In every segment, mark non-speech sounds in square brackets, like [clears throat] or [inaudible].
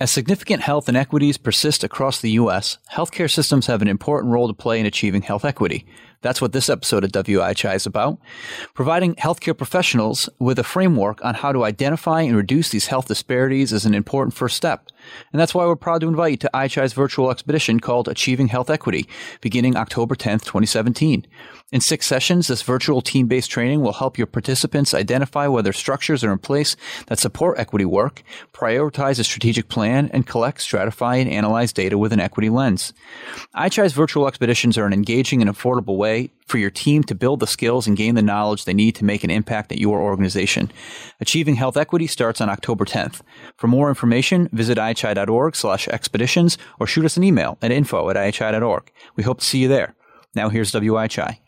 As significant health inequities persist across the U.S., healthcare systems have an important role to play in achieving health equity. That's what this episode of WIHI is about, providing healthcare professionals with a framework on how to identify and reduce these health disparities is an important first step. And that's why we're proud to invite you to IHI's virtual expedition called Achieving Health Equity, beginning October 10th, 2017. In six sessions, this virtual team based training will help your participants identify whether structures are in place that support equity work, prioritize a strategic plan, and collect, stratify, and analyze data with an equity lens. IHI's virtual expeditions are an engaging and affordable way for your team to build the skills and gain the knowledge they need to make an impact at your organization. Achieving health equity starts on October 10th. For more information, visit ihi.org slash expeditions or shoot us an email at info at ihi.org. We hope to see you there. Now here's WIHI.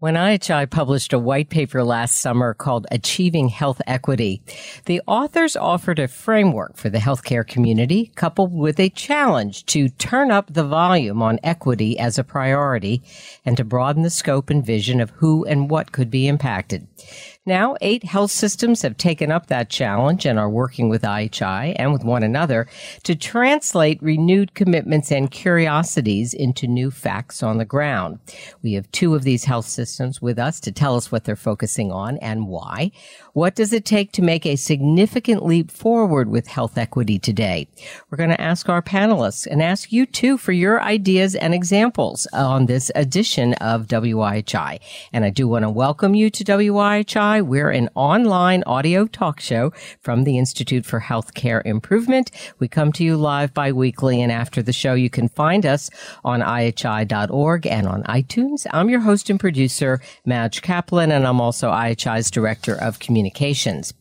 When IHI published a white paper last summer called Achieving Health Equity, the authors offered a framework for the healthcare community coupled with a challenge to turn up the volume on equity as a priority and to broaden the scope and vision of who and what could be impacted. Now, eight health systems have taken up that challenge and are working with IHI and with one another to translate renewed commitments and curiosities into new facts on the ground. We have two of these health systems with us to tell us what they're focusing on and why. What does it take to make a significant leap forward with health equity today? We're going to ask our panelists and ask you too for your ideas and examples on this edition of WIHI. And I do want to welcome you to WIHI. We're an online audio talk show from the Institute for Healthcare Improvement. We come to you live bi-weekly and after the show you can find us on IHI.org and on iTunes. I'm your host and producer, Madge Kaplan, and I'm also IHI's Director of Communications communications.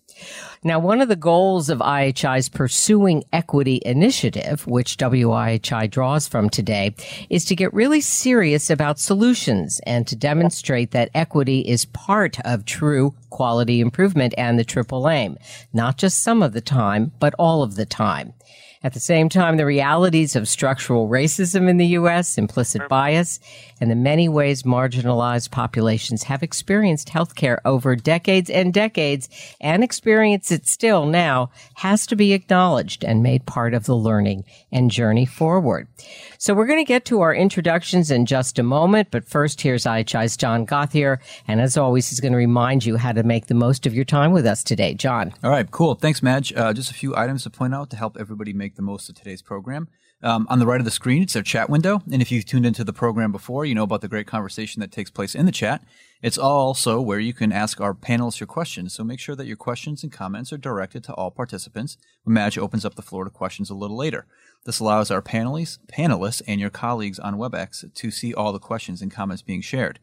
Now, one of the goals of IHI's Pursuing Equity initiative, which WIHI draws from today, is to get really serious about solutions and to demonstrate that equity is part of true quality improvement and the triple aim, not just some of the time, but all of the time. At the same time, the realities of structural racism in the U.S., implicit bias, and the many ways marginalized populations have experienced healthcare over decades and decades and experience it still now has to be acknowledged and made part of the learning and journey forward. So we're going to get to our introductions in just a moment, but first here's IHI's John Gothier. And as always, he's going to remind you how to make the most of your time with us today. John. All right, cool. Thanks, Madge. Uh, just a few items to point out to help everybody make the most of today's program. Um, on the right of the screen, it's our chat window. And if you've tuned into the program before, you know about the great conversation that takes place in the chat. It's also where you can ask our panelists your questions. So make sure that your questions and comments are directed to all participants Madge opens up the floor to questions a little later. This allows our panelists, panelists and your colleagues on WebEx to see all the questions and comments being shared.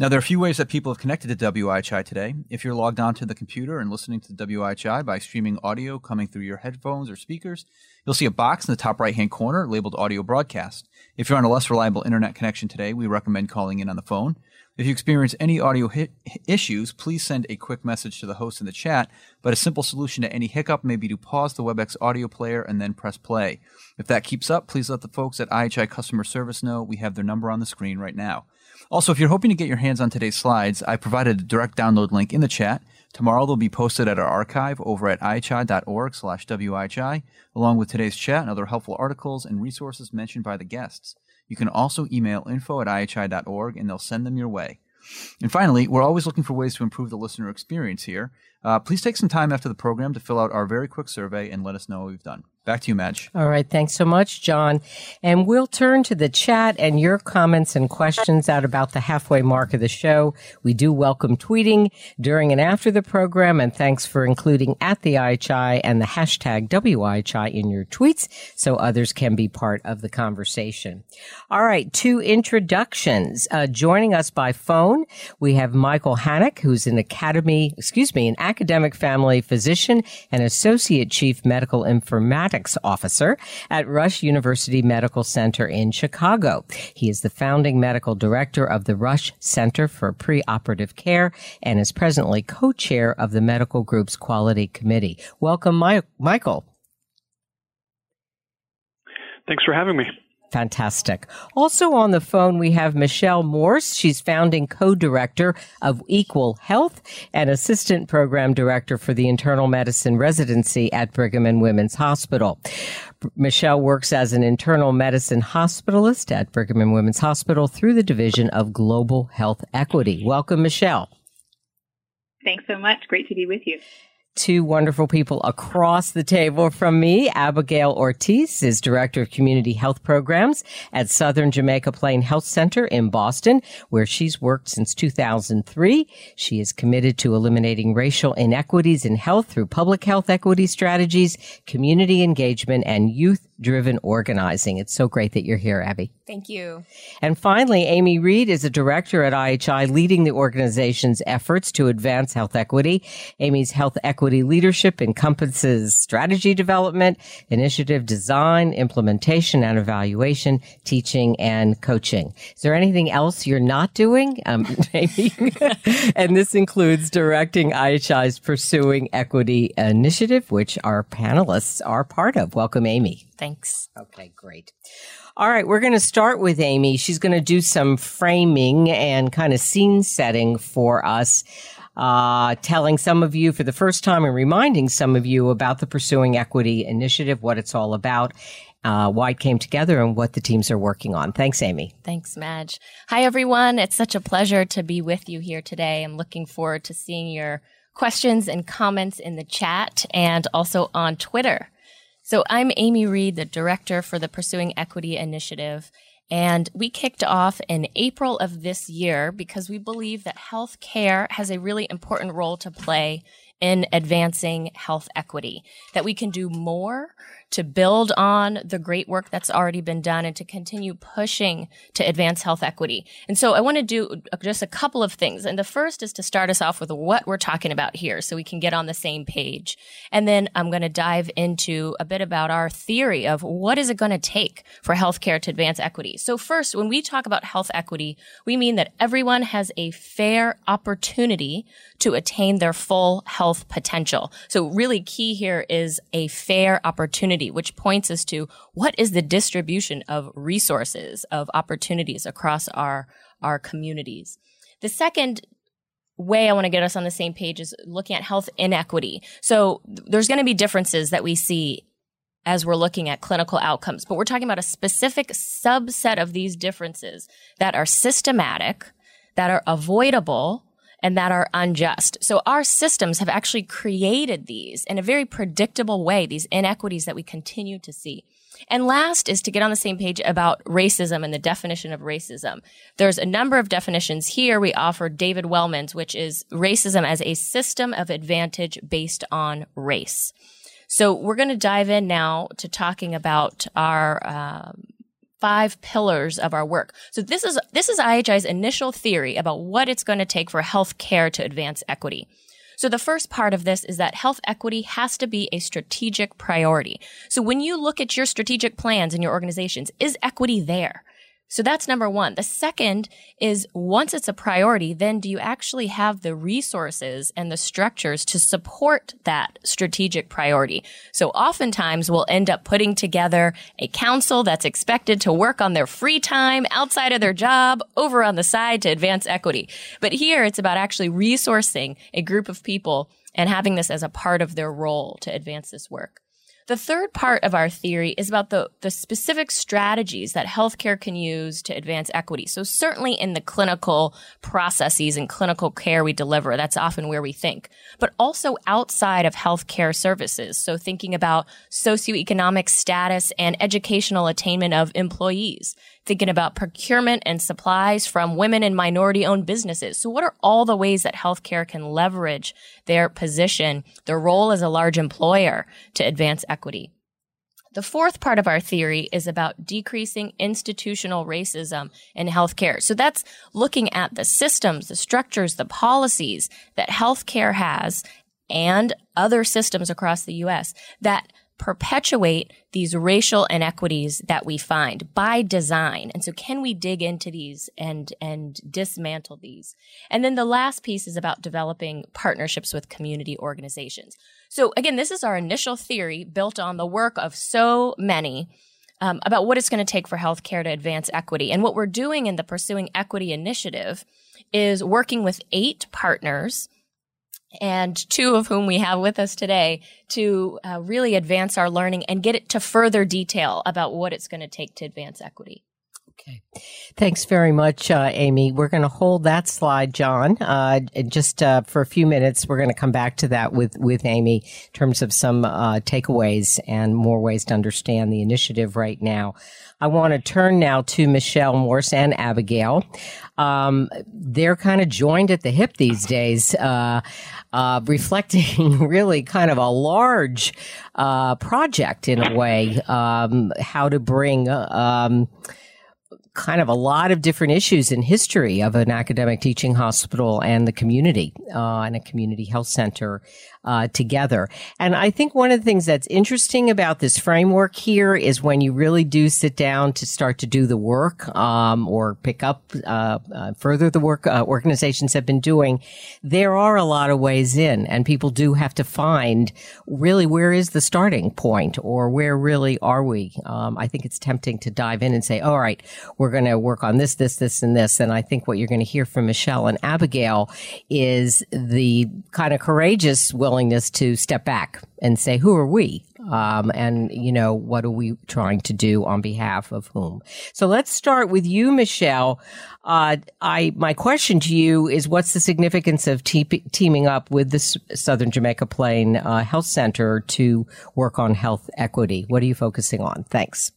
Now, there are a few ways that people have connected to WIHI today. If you're logged onto the computer and listening to WIHI by streaming audio coming through your headphones or speakers, you'll see a box in the top right hand corner labeled Audio Broadcast. If you're on a less reliable internet connection today, we recommend calling in on the phone. If you experience any audio issues, please send a quick message to the host in the chat. But a simple solution to any hiccup may be to pause the WebEx audio player and then press play. If that keeps up, please let the folks at IHI Customer Service know we have their number on the screen right now. Also, if you're hoping to get your hands on today's slides, I provided a direct download link in the chat. Tomorrow they'll be posted at our archive over at ihi.org slash WIHI, along with today's chat and other helpful articles and resources mentioned by the guests. You can also email info at ihi.org and they'll send them your way. And finally, we're always looking for ways to improve the listener experience here. Uh, please take some time after the program to fill out our very quick survey and let us know what we've done. Back to you, Madge. All right. Thanks so much, John. And we'll turn to the chat and your comments and questions at about the halfway mark of the show. We do welcome tweeting during and after the program. And thanks for including at the IHI and the hashtag WIHI in your tweets so others can be part of the conversation. All right. Two introductions. Uh, joining us by phone, we have Michael Hanak, who's an academy, excuse me, an academic family physician and associate chief medical informatics informatics officer at Rush University Medical Center in Chicago. He is the founding medical director of the Rush Center for Preoperative Care and is presently co-chair of the medical group's quality committee. Welcome, My- Michael. Thanks for having me. Fantastic. Also on the phone, we have Michelle Morse. She's founding co-director of Equal Health and assistant program director for the internal medicine residency at Brigham and Women's Hospital. Michelle works as an internal medicine hospitalist at Brigham and Women's Hospital through the division of global health equity. Welcome, Michelle. Thanks so much. Great to be with you two wonderful people across the table from me. Abigail Ortiz is Director of Community Health Programs at Southern Jamaica Plain Health Center in Boston, where she's worked since 2003. She is committed to eliminating racial inequities in health through public health equity strategies, community engagement, and youth driven organizing. It's so great that you're here, Abby. Thank you. And finally, Amy Reid is a director at IHI leading the organization's efforts to advance health equity. Amy's health equity leadership encompasses strategy development, initiative design, implementation and evaluation, teaching and coaching. Is there anything else you're not doing, um, [laughs] Amy? [laughs] and this includes directing IHI's Pursuing Equity initiative, which our panelists are part of. Welcome, Amy. Thanks. Okay, great. All right, we're going to start with Amy. She's going to do some framing and kind of scene setting for us, uh, telling some of you for the first time and reminding some of you about the Pursuing Equity Initiative, what it's all about. Uh, why it came together and what the teams are working on. Thanks, Amy. Thanks, Madge. Hi, everyone. It's such a pleasure to be with you here today. I'm looking forward to seeing your questions and comments in the chat and also on Twitter. So I'm Amy Reid, the director for the Pursuing Equity Initiative. And we kicked off in April of this year because we believe that healthcare has a really important role to play in advancing health equity, that we can do more to build on the great work that's already been done and to continue pushing to advance health equity. And so I want to do just a couple of things. And the first is to start us off with what we're talking about here so we can get on the same page. And then I'm going to dive into a bit about our theory of what is it going to take for healthcare to advance equity. So first, when we talk about health equity, we mean that everyone has a fair opportunity to attain their full health potential. So really key here is a fair opportunity, which points us to what is the distribution of resources, of opportunities across our, our communities. The second way I want to get us on the same page is looking at health inequity. So there's going to be differences that we see as we're looking at clinical outcomes, but we're talking about a specific subset of these differences that are systematic, that are avoidable, and that are unjust. So our systems have actually created these in a very predictable way, these inequities that we continue to see. And last is to get on the same page about racism and the definition of racism. There's a number of definitions here. We offer David Wellman's, which is racism as a system of advantage based on race. So we're going to dive in now to talking about our um, five pillars of our work. So this is, this is IHI's initial theory about what it's going to take for health care to advance equity. So the first part of this is that health equity has to be a strategic priority. So when you look at your strategic plans in your organizations, is equity there? So that's number one. The second is once it's a priority, then do you actually have the resources and the structures to support that strategic priority? So oftentimes we'll end up putting together a council that's expected to work on their free time outside of their job over on the side to advance equity. But here it's about actually resourcing a group of people and having this as a part of their role to advance this work. The third part of our theory is about the, the specific strategies that healthcare can use to advance equity. So certainly in the clinical processes and clinical care we deliver, that's often where we think, but also outside of healthcare services. So thinking about socioeconomic status and educational attainment of employees, thinking about procurement and supplies from women and minority owned businesses. So what are all the ways that healthcare can leverage their position, their role as a large employer to advance equity? The fourth part of our theory is about decreasing institutional racism in healthcare. So that's looking at the systems, the structures, the policies that healthcare has and other systems across the US that perpetuate these racial inequities that we find by design. And so can we dig into these and, and dismantle these? And then the last piece is about developing partnerships with community organizations. So again, this is our initial theory built on the work of so many um, about what it's going to take for healthcare to advance equity. And what we're doing in the Pursuing Equity initiative is working with eight partners and two of whom we have with us today to uh, really advance our learning and get it to further detail about what it's going to take to advance equity. Okay. Thanks very much, uh, Amy. We're going to hold that slide, John, uh, just uh, for a few minutes. We're going to come back to that with, with Amy in terms of some uh, takeaways and more ways to understand the initiative right now. I want to turn now to Michelle Morse and Abigail. Um, they're kind of joined at the hip these days, uh, uh, reflecting [laughs] really kind of a large project in a way, um, how to bring um, kind of a lot of different issues in history of an academic teaching hospital and the community uh, and a community health center uh, together. And I think one of the things that's interesting about this framework here is when you really do sit down to start to do the work um, or pick up uh, uh, further the work uh, organizations have been doing, there are a lot of ways in, and people do have to find really where is the starting point or where really are we. Um, I think it's tempting to dive in and say, all right, we're going to work on this, this, this, and this. And I think what you're going to hear from Michelle and Abigail is the kind of courageous will willingness to step back and say, who are we? Um, and, you know, what are we trying to do on behalf of whom? So let's start with you, Michelle. Uh, I, my question to you is what's the significance of te- teaming up with the Southern Jamaica Plain uh, Health Center to work on health equity? What are you focusing on? Thanks.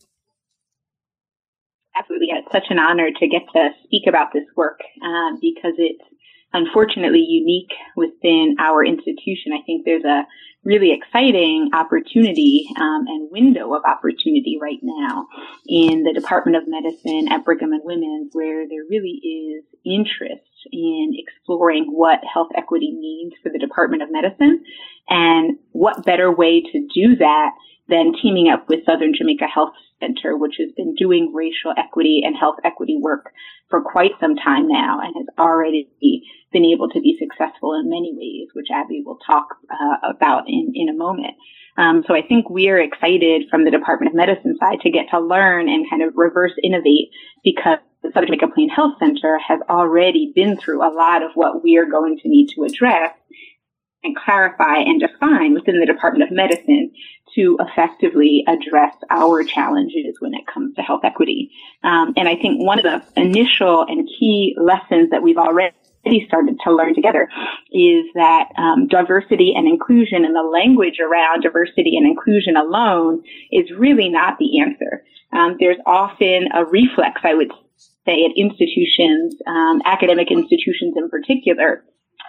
Absolutely. It's such an honor to get to speak about this work uh, because it's unfortunately unique within our institution. I think there's a really exciting opportunity um, and window of opportunity right now in the Department of Medicine at Brigham and Women's, where there really is interest in exploring what health equity means for the Department of Medicine, and what better way to do that than teaming up with Southern Jamaica Health Center, which has been doing racial equity and health equity work for quite some time now and has already been able to be successful in many ways, which Abby will talk uh, about in, in a moment. Um, so I think we're excited from the Department of Medicine side to get to learn and kind of reverse innovate because the Southern Jamaica Plain Health Center has already been through a lot of what we are going to need to address and clarify and define within the Department of Medicine to effectively address our challenges when it comes to health equity. Um, and I think one of the initial and key lessons that we've already started to learn together is that um, diversity and inclusion and the language around diversity and inclusion alone is really not the answer. Um, there's often a reflex, I would say, at institutions, um, academic institutions in particular,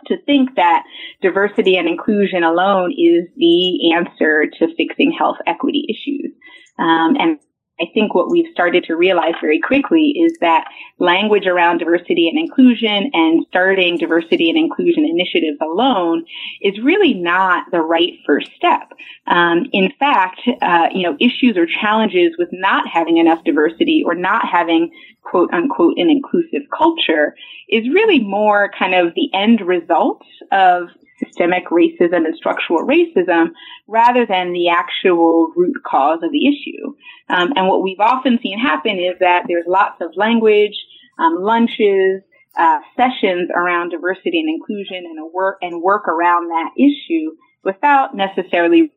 to think that diversity and inclusion alone is the answer to fixing health equity issues. Um, and I think what we've started to realize very quickly is that language around diversity and inclusion and starting diversity and inclusion initiatives alone is really not the right first step. Um, in fact, uh, you know, issues or challenges with not having enough diversity or not having quote unquote an inclusive culture is really more kind of the end result of systemic racism and structural racism rather than the actual root cause of the issue. Um, and what we've often seen happen is that there's lots of language, um, lunches, uh, sessions around diversity and inclusion and work and work around that issue without necessarily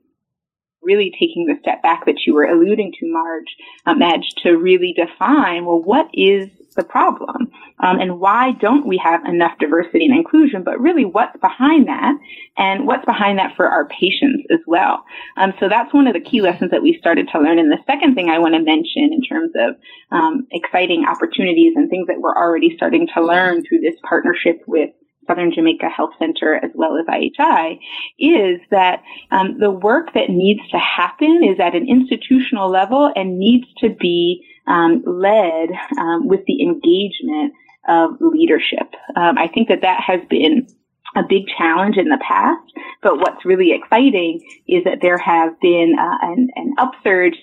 really taking the step back that you were alluding to, Marge, uh, Madge, to really define, well, what is the problem? Um, and why don't we have enough diversity and inclusion? But really, what's behind that? And what's behind that for our patients as well? Um, so that's one of the key lessons that we started to learn. And the second thing I want to mention in terms of um, exciting opportunities and things that we're already starting to learn through this partnership with Southern Jamaica Health Center as well as IHI is that um, the work that needs to happen is at an institutional level and needs to be um, led um, with the engagement of leadership. Um, I think that that has been a big challenge in the past, but what's really exciting is that there have been uh, an, an upsurge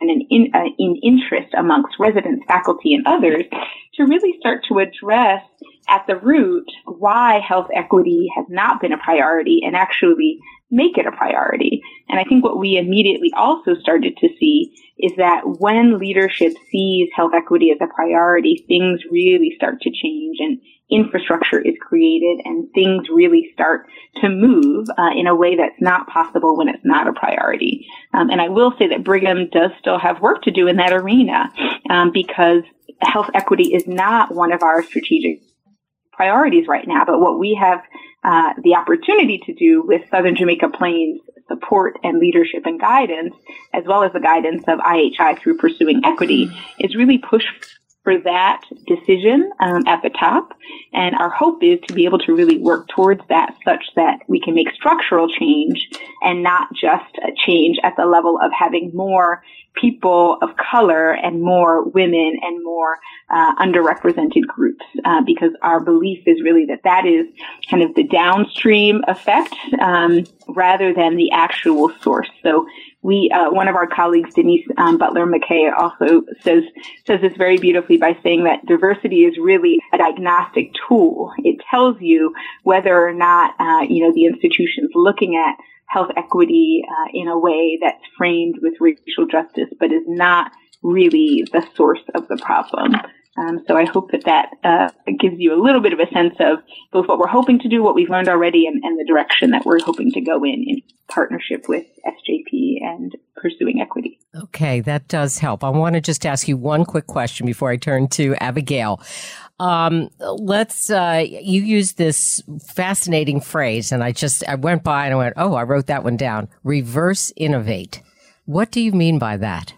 and an in, uh, in interest amongst residents, faculty, and others to really start to address at the root why health equity has not been a priority and actually make it a priority. And I think what we immediately also started to see is that when leadership sees health equity as a priority, things really start to change and infrastructure is created and things really start to move uh, in a way that's not possible when it's not a priority. Um, and I will say that Brigham does still have work to do in that arena um, because health equity is not one of our strategic priorities right now. But what we have uh, the opportunity to do with Southern Jamaica Plains support and leadership and guidance, as well as the guidance of IHI through pursuing equity, is really push for that decision um, at the top. And our hope is to be able to really work towards that such that we can make structural change and not just a change at the level of having more people of color and more women and more uh, underrepresented groups uh, because our belief is really that that is kind of the downstream effect um, rather than the actual source so we uh, one of our colleagues denise um, butler mckay also says says this very beautifully by saying that diversity is really a diagnostic tool it tells you whether or not uh, you know the institutions looking at health equity uh, in a way that's framed with racial justice, but is not really the source of the problem. Um, so I hope that that uh, gives you a little bit of a sense of both what we're hoping to do, what we've learned already, and, and the direction that we're hoping to go in in partnership with SJP and pursuing equity. Okay, that does help. I want to just ask you one quick question before I turn to Abigail. Um, let's, uh, you use this fascinating phrase and I just, I went by and I went, oh, I wrote that one down. Reverse innovate. What do you mean by that?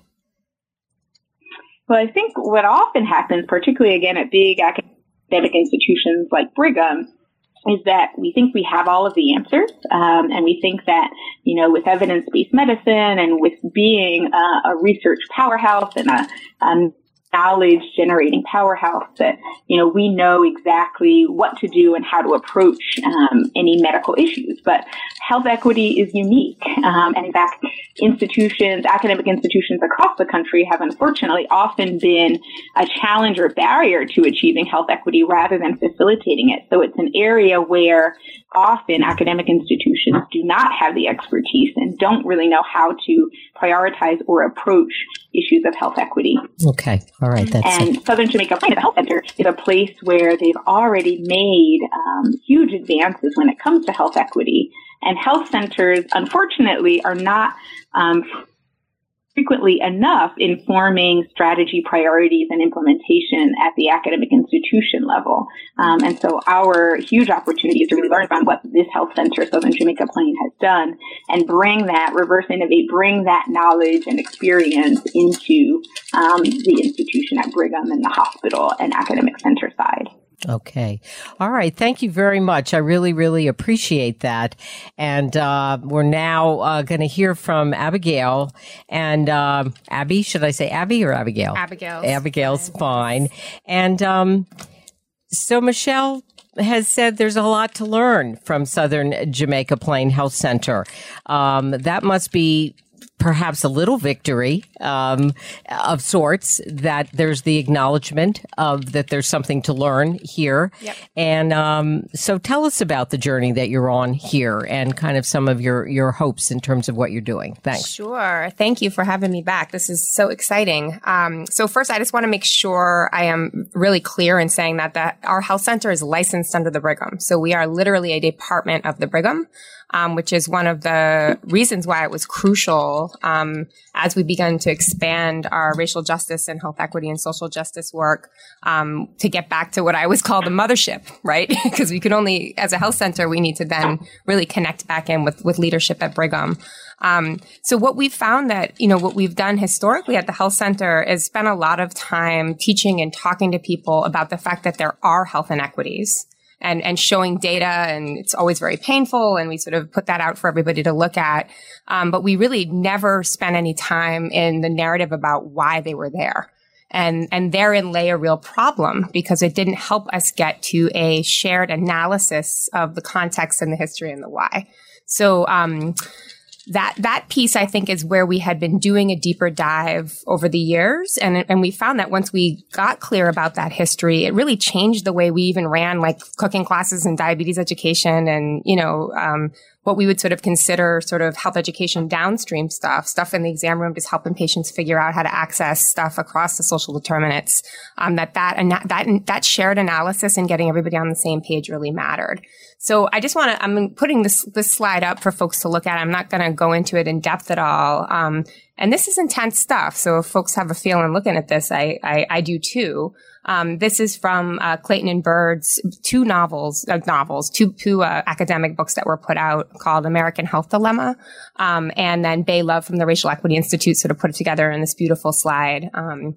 Well, I think what often happens, particularly again at big academic institutions like Brigham, is that we think we have all of the answers, um, and we think that you know with evidence-based medicine and with being a, a research powerhouse and a, a knowledge generating powerhouse that, you know, we know exactly what to do and how to approach um, any medical issues. But health equity is unique. Um, and in fact, institutions, academic institutions across the country have unfortunately often been a challenge or barrier to achieving health equity rather than facilitating it. So it's an area where often academic institutions do not have the expertise and don't really know how to prioritize or approach issues of health equity. Okay. All right. That's and it. Southern Jamaica Plains Health Center is a place where they've already made um, huge advances when it comes to health equity. And health centers, unfortunately, are not um, frequently enough informing strategy priorities and implementation at the academic institution level. Um, and so our huge opportunity is to really learn from what this health center, Southern Jamaica Plain, has done and bring that, reverse innovate, bring that knowledge and experience into um, the institution at Brigham and the hospital and academic center side. Okay. All right. Thank you very much. I really, really appreciate that. And uh, we're now uh, going to hear from Abigail and uh, Abby. Should I say Abby or Abigail? Abigail. Abigail's fine. And um, so Michelle has said there's a lot to learn from Southern Jamaica Plain Health Center. Um, that must be perhaps a little victory um, of sorts that there's the acknowledgement of that there's something to learn here. Yep. and um, so tell us about the journey that you're on here and kind of some of your your hopes in terms of what you're doing. Thanks. Sure. Thank you for having me back. This is so exciting. Um, so first i just want to make sure i am really clear in saying that that our health center is licensed under the brigham. So we are literally a department of the brigham um, which is one of the reasons why it was crucial um, as we began to expand our racial justice and health equity and social justice work um, to get back to what I always call the mothership, right? [laughs] Because we could only, as a health center, we need to then really connect back in with with leadership at Brigham. Um, so what we've found that, you know, what we've done historically at the health center is spend a lot of time teaching and talking to people about the fact that there are health inequities and, and showing data. And it's always very painful. And we sort of put that out for everybody to look at. Um, but we really never spent any time in the narrative about why they were there. And, and therein lay a real problem because it didn't help us get to a shared analysis of the context and the history and the why. So, um, that that piece I think is where we had been doing a deeper dive over the years. And and we found that once we got clear about that history it really changed the way we even ran like cooking classes and diabetes education and you know um, what we would sort of consider sort of health education downstream stuff, stuff in the exam room, just helping patients figure out how to access stuff across the social determinants. Um, that that that that shared analysis and getting everybody on the same page really mattered. So I just want to, I'm putting this, this slide up for folks to look at. I'm not going to go into it in depth at all. Um, and this is intense stuff. So if folks have a feeling looking at this, I, I, I do too. Um, this is from uh, Clayton and Byrd's two novels, uh, novels, two, two uh, academic books that were put out called American Health Dilemma, um, and then Bay Love from the Racial Equity Institute sort of put it together in this beautiful slide. Um,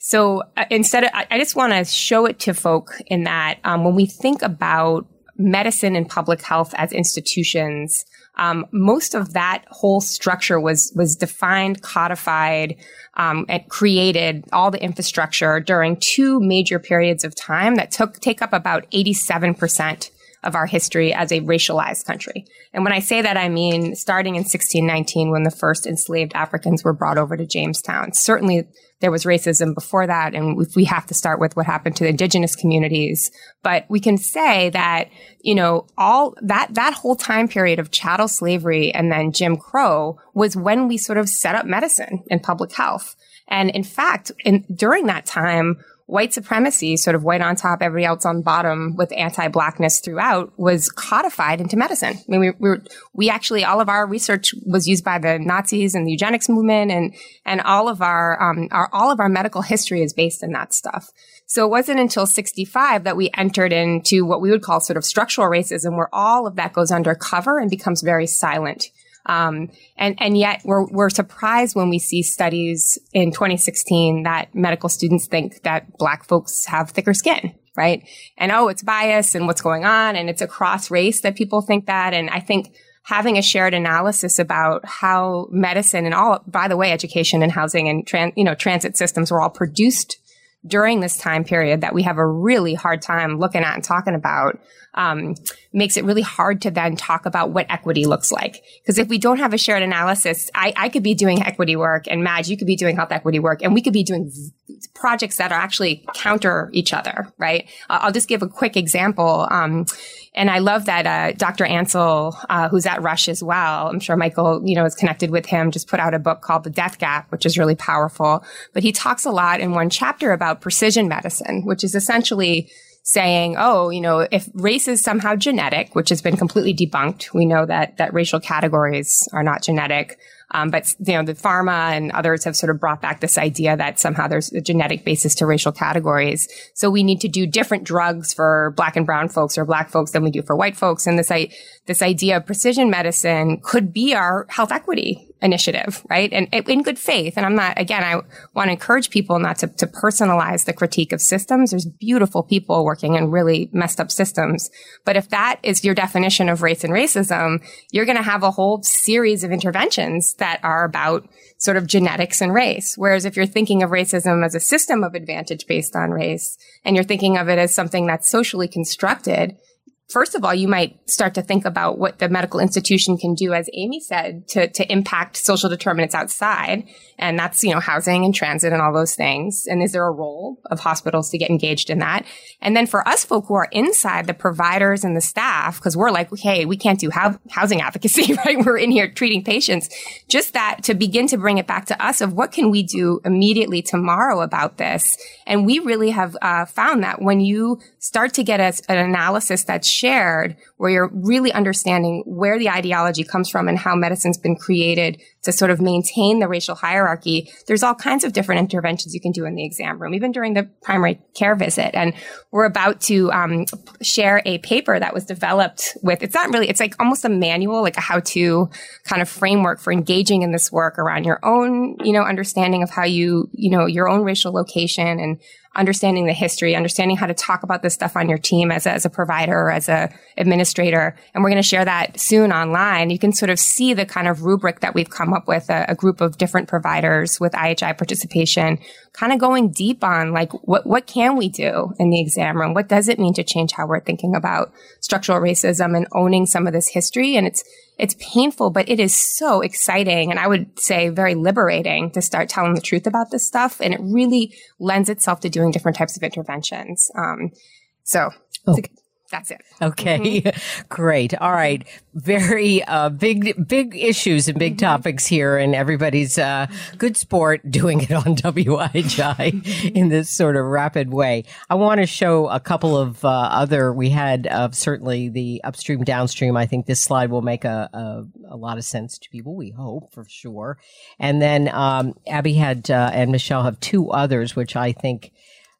so uh, instead, of, I, I just want to show it to folk in that um, when we think about medicine and public health as institutions, um, most of that whole structure was was defined, codified, um, and created all the infrastructure during two major periods of time that took take up about eighty seven percent of our history as a racialized country. And when I say that, I mean starting in 1619 when the first enslaved Africans were brought over to Jamestown. Certainly there was racism before that. And we have to start with what happened to the indigenous communities. But we can say that, you know, all that, that whole time period of chattel slavery and then Jim Crow was when we sort of set up medicine and public health. And in fact, in, during that time, white supremacy, sort of white on top, everybody else on bottom with anti-blackness throughout was codified into medicine. I mean, we, we, we actually, all of our research was used by the Nazis and the eugenics movement and, and all of our, um, our, all of our medical history is based in that stuff. So it wasn't until 65 that we entered into what we would call sort of structural racism where all of that goes under cover and becomes very silent. Um, and, and yet we're, we're surprised when we see studies in 2016 that medical students think that black folks have thicker skin, right? And oh, it's bias and what's going on. And it's across race that people think that. And I think having a shared analysis about how medicine and all, by the way, education and housing and trans, you know, transit systems were all produced during this time period that we have a really hard time looking at and talking about um, makes it really hard to then talk about what equity looks like. Because if we don't have a shared analysis, I, I, could be doing equity work and Madge, you could be doing health equity work and we could be doing projects that are actually counter each other, right? I'll just give a quick example. Um, and I love that uh, Dr. Ansell, uh, who's at Rush as well. I'm sure Michael, you know, is connected with him. Just put out a book called The Death Gap, which is really powerful. But he talks a lot in one chapter about precision medicine, which is essentially saying, oh, you know, if race is somehow genetic, which has been completely debunked, we know that that racial categories are not genetic. Um, but you know, the pharma and others have sort of brought back this idea that somehow there's a genetic basis to racial categories. So we need to do different drugs for black and brown folks or black folks than we do for white folks. And this, I, this idea of precision medicine could be our health equity initiative, right? And in good faith. And I'm not, again, I want to encourage people not to, to personalize the critique of systems. There's beautiful people working in really messed up systems. But if that is your definition of race and racism, you're going to have a whole series of interventions that are about sort of genetics and race. Whereas if you're thinking of racism as a system of advantage based on race and you're thinking of it as something that's socially constructed, first of all, you might start to think about what the medical institution can do, as Amy said, to, to impact social determinants outside. And that's, you know, housing and transit and all those things. And is there a role of hospitals to get engaged in that? And then for us folk who are inside the providers and the staff, because we're like, hey, we can't do housing advocacy, [laughs] right? We're in here treating patients. Just that to begin to bring it back to us of what can we do immediately tomorrow about this? And we really have uh, found that when you start to get a, an analysis that's shared where you're really understanding where the ideology comes from and how medicine's been created to sort of maintain the racial hierarchy, there's all kinds of different interventions you can do in the exam room, even during the primary care visit. And we're about to um, share a paper that was developed with, it's not really, it's like almost a manual, like a how-to kind of framework for engaging in this work around your own, you know, understanding of how you, you know, your own racial location and understanding the history, understanding how to talk about this stuff on your team as a, as a provider or as a administrator. And we're going to share that soon online. You can sort of see the kind of rubric that we've come up with, a, a group of different providers with IHI participation, kind of going deep on like, what, what can we do in the exam room? What does it mean to change how we're thinking about structural racism and owning some of this history? And it's, it's painful, but it is so exciting. And I would say very liberating to start telling the truth about this stuff. And it really lends itself to doing different types of interventions. Um, so oh. That's it. Okay. Mm-hmm. [laughs] Great. All right. Very uh, big, big issues and big mm-hmm. topics here, and everybody's uh, good sport doing it on [laughs] WIHI in this sort of rapid way. I want to show a couple of uh, other. We had uh, certainly the upstream, downstream. I think this slide will make a, a, a lot of sense to people. We hope for sure. And then um, Abby had uh, and Michelle have two others, which I think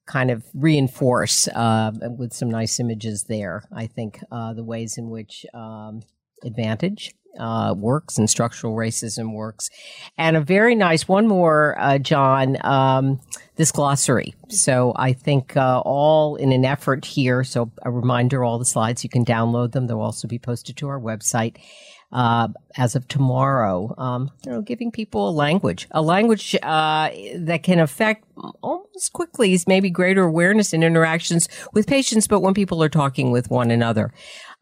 kind of reinforce uh, with some nice images there. I think uh, the ways in which um, advantage uh, works and structural racism works, and a very nice one more, uh, John. Um, this glossary. So I think uh, all in an effort here. So a reminder: all the slides you can download them. They'll also be posted to our website uh, as of tomorrow. Um, you know, giving people a language, a language uh, that can affect almost quickly is maybe greater awareness in interactions with patients, but when people are talking with one another.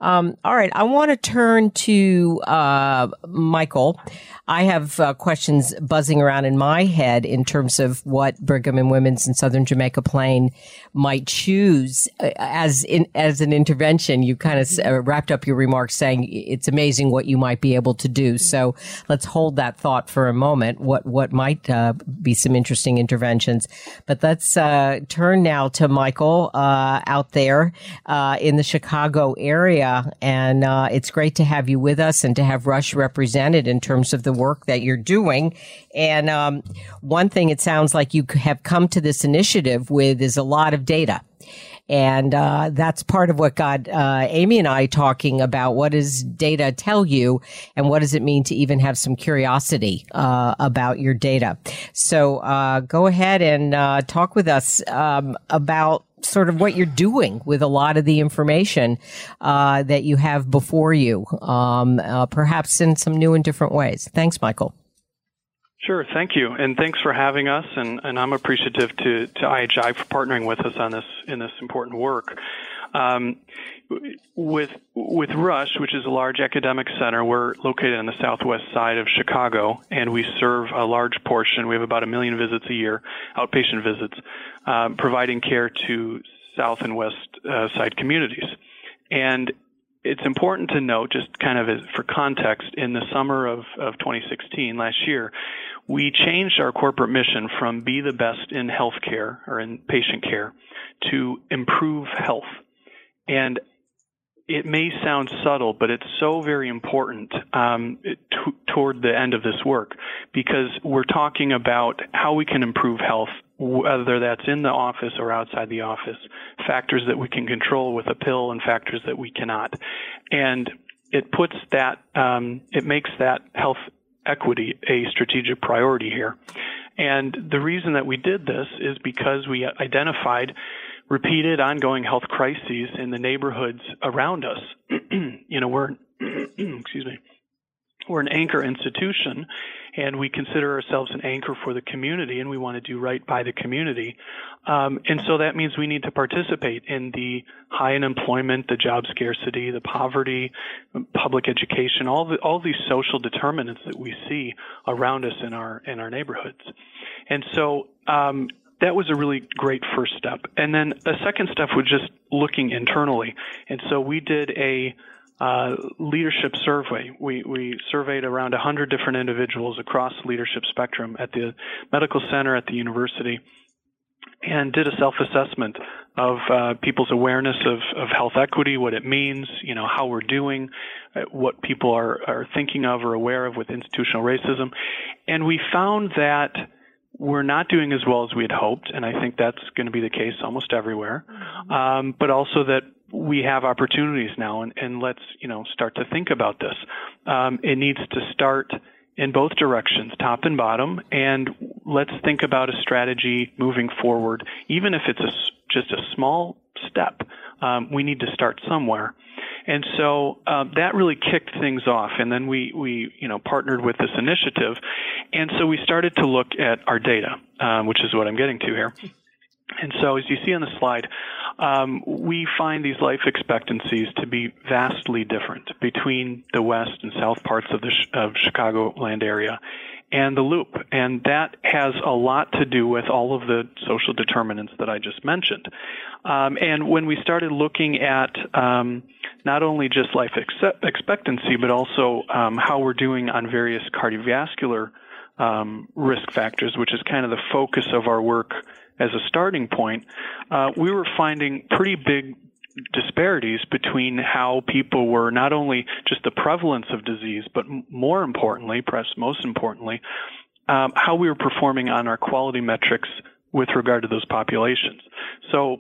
Um, all right, I want to turn to uh, Michael. I have uh, questions buzzing around in my head in terms of what Brigham and Women's in Southern Jamaica Plain might choose uh, as in, as an intervention. You kind of uh, wrapped up your remarks saying it's amazing what you might be able to do. So let's hold that thought for a moment. What what might uh, be some interesting interventions? But let's uh, turn now to Michael out there in the Chicago area area. And uh, it's great to have you with us and to have Rush represented in terms of the work that you're doing. And um, one thing it sounds like you have come to this initiative with is a lot of data. And uh, that's part of what got uh, Amy and I talking about. What does data tell you, and what does it mean to even have some curiosity uh, about your data? So uh, go ahead and uh, talk with us um, about sort of what you're doing with a lot of the information uh, that you have before you, um, uh, perhaps in some new and different ways. Thanks, Michael. Sure, thank you, and thanks for having us. And, and I'm appreciative to, to IHI for partnering with us on this in this important work. Um, with with Rush, which is a large academic center, we're located on the southwest side of Chicago, and we serve a large portion. We have about a million visits a year, outpatient visits, um, providing care to south and west uh, side communities. And it's important to note, just kind of for context, in the summer of, of 2016, last year, we changed our corporate mission from be the best in healthcare or in patient care to improve health. And it may sound subtle, but it's so very important um, t- toward the end of this work because we're talking about how we can improve health, whether that's in the office or outside the office, factors that we can control with a pill and factors that we cannot. And it puts that, um, it makes that health equity a strategic priority here. And the reason that we did this is because we identified repeated ongoing health crises in the neighborhoods around us. [clears throat] you know, we're [clears throat] excuse me. We're an anchor institution and we consider ourselves an anchor for the community and we want to do right by the community. Um, and so that means we need to participate in the high unemployment, the job scarcity, the poverty, public education, all the, all these social determinants that we see around us in our, in our neighborhoods. And so, um, that was a really great first step. And then a second step was just looking internally. And so we did a uh, leadership survey. We, we surveyed around 100 different individuals across the leadership spectrum at the medical center, at the university, and did a self-assessment of uh, people's awareness of, of health equity, what it means, you know, how we're doing, uh, what people are, are thinking of or aware of with institutional racism. And we found that we're not doing as well as we had hoped, and I think that's going to be the case almost everywhere. Mm-hmm. Um, but also that we have opportunities now, and, and, let's you know start to think about this. Um, it needs to start in both directions, top and bottom, and let's think about a strategy moving forward, even if it's a, just a small step. Um, we need to start somewhere. And so uh, that really kicked things off. And then we, we, you know, partnered with this initiative. And so we started to look at our data, um, which is what I'm getting to here. And so as you see on the slide, um, we find these life expectancies to be vastly different between the west and south parts of the of Chicagoland area and the loop. And that has a lot to do with all of the social determinants that I just mentioned. Um, and when we started looking at um, not only just life ex- expectancy, but also um, how we're doing on various cardiovascular um, risk factors, which is kind of the focus of our work as a starting point, uh, we were finding pretty big disparities between how people were not only just the prevalence of disease, but more importantly, perhaps most importantly, um, how we were performing on our quality metrics with regard to those populations. So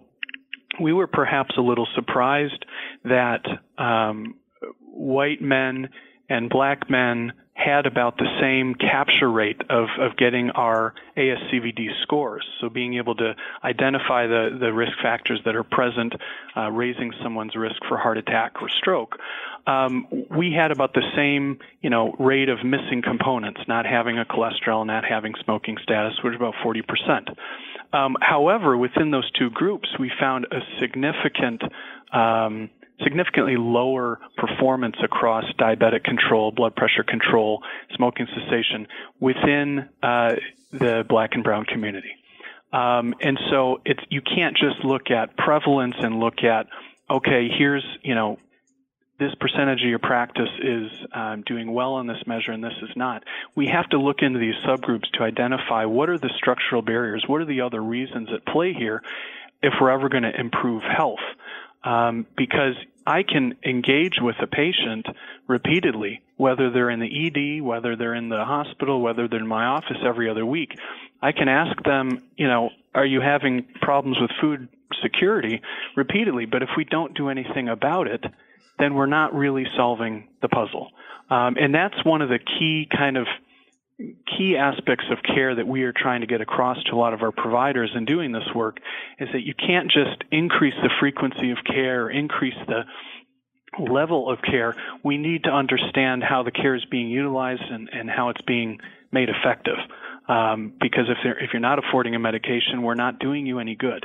we were perhaps a little surprised that um, white men and black men had about the same capture rate of, of getting our ASCVD scores. So being able to identify the, the risk factors that are present, uh, raising someone's risk for heart attack or stroke. Um, we had about the same, you know, rate of missing components, not having a cholesterol, not having smoking status, which is about 40%. Um, however, within those two groups, we found a significant um, significantly lower performance across diabetic control, blood pressure control, smoking cessation within uh, the black and brown community. Um, and so it's you can't just look at prevalence and look at okay, here's you know this percentage of your practice is um, doing well on this measure and this is not. We have to look into these subgroups to identify what are the structural barriers, what are the other reasons at play here, if we're ever going to improve health um, because I can engage with a patient repeatedly, whether they're in the ED, whether they're in the hospital, whether they're in my office every other week. I can ask them, you know, are you having problems with food security repeatedly? But if we don't do anything about it, then we're not really solving the puzzle. Um, and that's one of the key kind of key aspects of care that we are trying to get across to a lot of our providers in doing this work is that you can't just increase the frequency of care, increase the level of care. We need to understand how the care is being utilized and, and how it's being made effective. Um, because if, if you're not affording a medication, we're not doing you any good.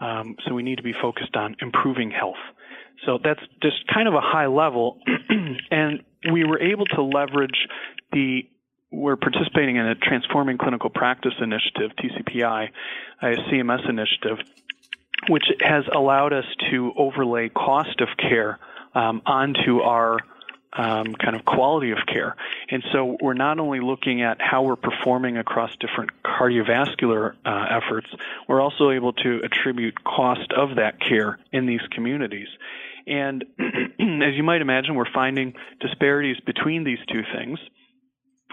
Um, so we need to be focused on improving health. So that's just kind of a high level. [clears throat] and we were able to leverage the we're participating in a Transforming Clinical Practice Initiative, TCPI, a CMS initiative, which has allowed us to overlay cost of care um, onto our um, kind of quality of care. And so we're not only looking at how we're performing across different cardiovascular uh, efforts, we're also able to attribute cost of that care in these communities. And [clears throat] as you might imagine, we're finding disparities between these two things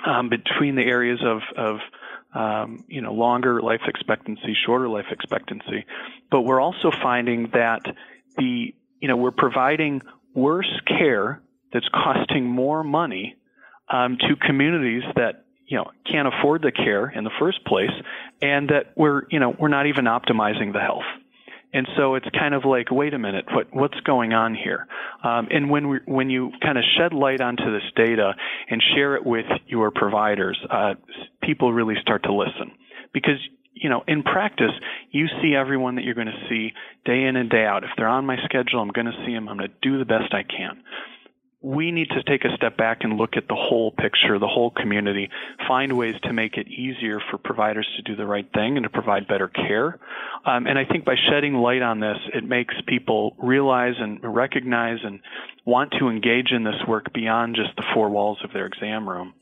um, between the areas of, of um, you know, longer life expectancy, shorter life expectancy. But we're also finding that the, you know, we're providing worse care that's costing more money um, to communities that you know can't afford the care in the first place, and that we're you know we're not even optimizing the health. And so it's kind of like, wait a minute, what, what's going on here? Um, and when we, when you kind of shed light onto this data and share it with your providers, uh, people really start to listen because you know, in practice, you see everyone that you're going to see day in and day out. If they're on my schedule, I'm going to see them. I'm going to do the best I can we need to take a step back and look at the whole picture, the whole community, find ways to make it easier for providers to do the right thing and to provide better care. Um, and I think by shedding light on this, it makes people realize and recognize and want to engage in this work beyond just the four walls of their exam room.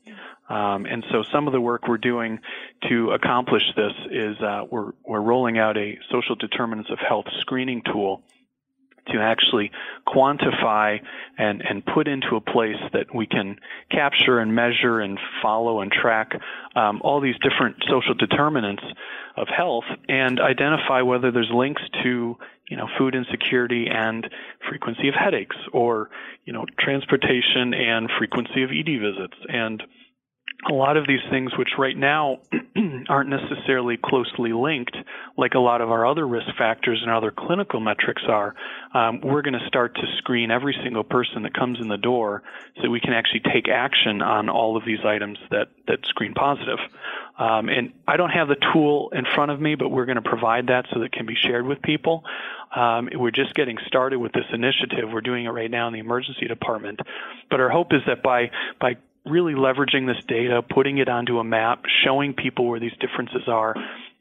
Um, and so some of the work we're doing to accomplish this is uh, we're, we're rolling out a social determinants of health screening tool to actually quantify and, and put into a place that we can capture and measure and follow and track um, all these different social determinants of health and identify whether there's links to you know food insecurity and frequency of headaches or you know transportation and frequency of ED visits and a lot of these things, which right now [clears throat] aren't necessarily closely linked, like a lot of our other risk factors and other clinical metrics are, um, we're going to start to screen every single person that comes in the door so we can actually take action on all of these items that, that screen positive. Um, and I don't have the tool in front of me, but we're going to provide that so that it can be shared with people. Um, we're just getting started with this initiative. We're doing it right now in the emergency department. But our hope is that by, by really leveraging this data, putting it onto a map, showing people where these differences are,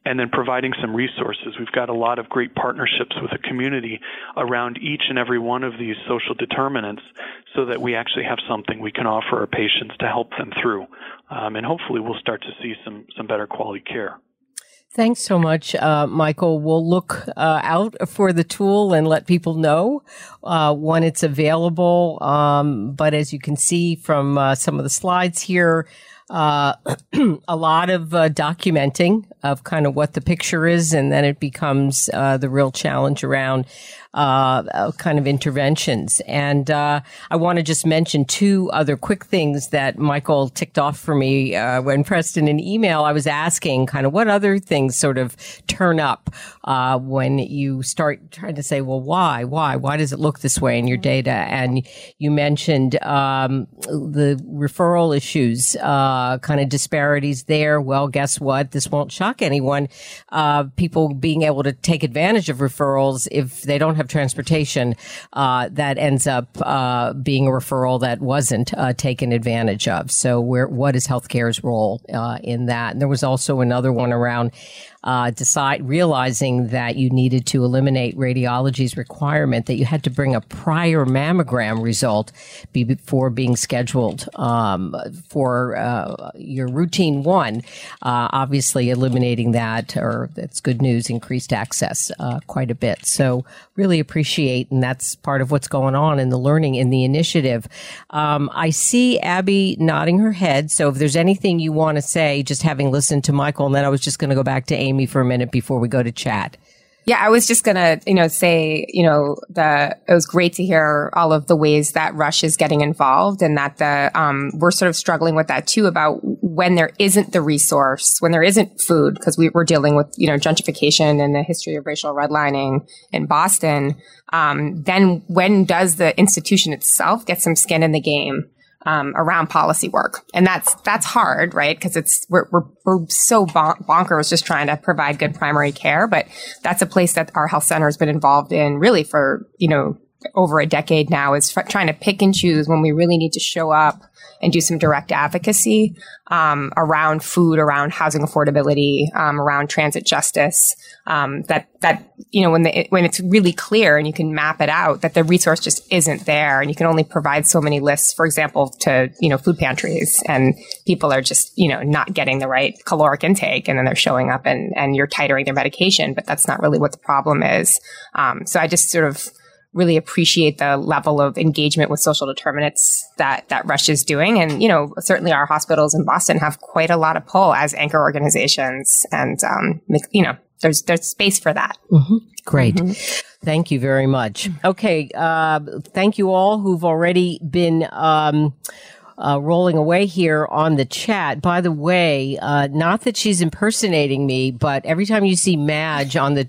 and then providing some resources. We've got a lot of great partnerships with the community around each and every one of these social determinants so that we actually have something we can offer our patients to help them through. Um, and hopefully we'll start to see some, some better quality care. Thanks so much, uh, Michael. We'll look uh, out for the tool and let people know uh, when it's available. Um, but as you can see from uh, some of the slides here, uh, [clears throat] a lot of uh, documenting of kind of what the picture is, and then it becomes the real challenge around uh, uh, kind of interventions. And uh, I want to just mention two other quick things that Michael ticked off for me uh, when pressed in an email. I was asking kind of what other things sort of turn up uh, when you start trying to say, well, why, why, why does it look this way in your data? And you mentioned um, the referral issues, uh, kind of disparities there. Well, guess what? This won't shock anyone. people being able to take advantage of referrals if they don't have of transportation uh, that ends up uh, being a referral that wasn't uh, taken advantage of. So, where what is healthcare's role uh, in that? And there was also another one around uh, decide realizing that you needed to eliminate radiology's requirement that you had to bring a prior mammogram result before being scheduled um, for uh, your routine one. Uh, obviously, eliminating that, or that's good news, increased access uh, quite a bit. So, really appreciate, and that's part of what's going on in the learning in the initiative. Um, I see Abby nodding her head. So, if there's anything you want to say, just having listened to Michael, and then I was just going to go back to Amy me for a minute before we go to chat. Yeah, I was just gonna, you know, say, you know, the it was great to hear all of the ways that Rush is getting involved, and that the um, we're sort of struggling with that too about when there isn't the resource, when there isn't food, because we, are dealing with you know gentrification and the history of racial redlining in Boston. Um, then when does the institution itself get some skin in the game? Um, around policy work, and that's that's hard, right? Because it's we're, we're we're so bon- bonkers just trying to provide good primary care, but that's a place that our health center has been involved in really for you know over a decade now is f- trying to pick and choose when we really need to show up and do some direct advocacy um, around food, around housing affordability, um, around transit justice. Um, that that you know when the, when it's really clear and you can map it out that the resource just isn't there, and you can only provide so many lists, for example, to you know food pantries, and people are just you know not getting the right caloric intake, and then they're showing up and and you're titering their medication, but that's not really what the problem is. Um, so I just sort of really appreciate the level of engagement with social determinants that that Rush is doing. And you know, certainly our hospitals in Boston have quite a lot of pull as anchor organizations, and um, you know, there's there's space for that. Mm-hmm. Great. Mm-hmm. Thank you very much. Okay. Uh, thank you all who've already been. Um, uh, rolling away here on the chat. By the way, uh, not that she's impersonating me, but every time you see Madge on the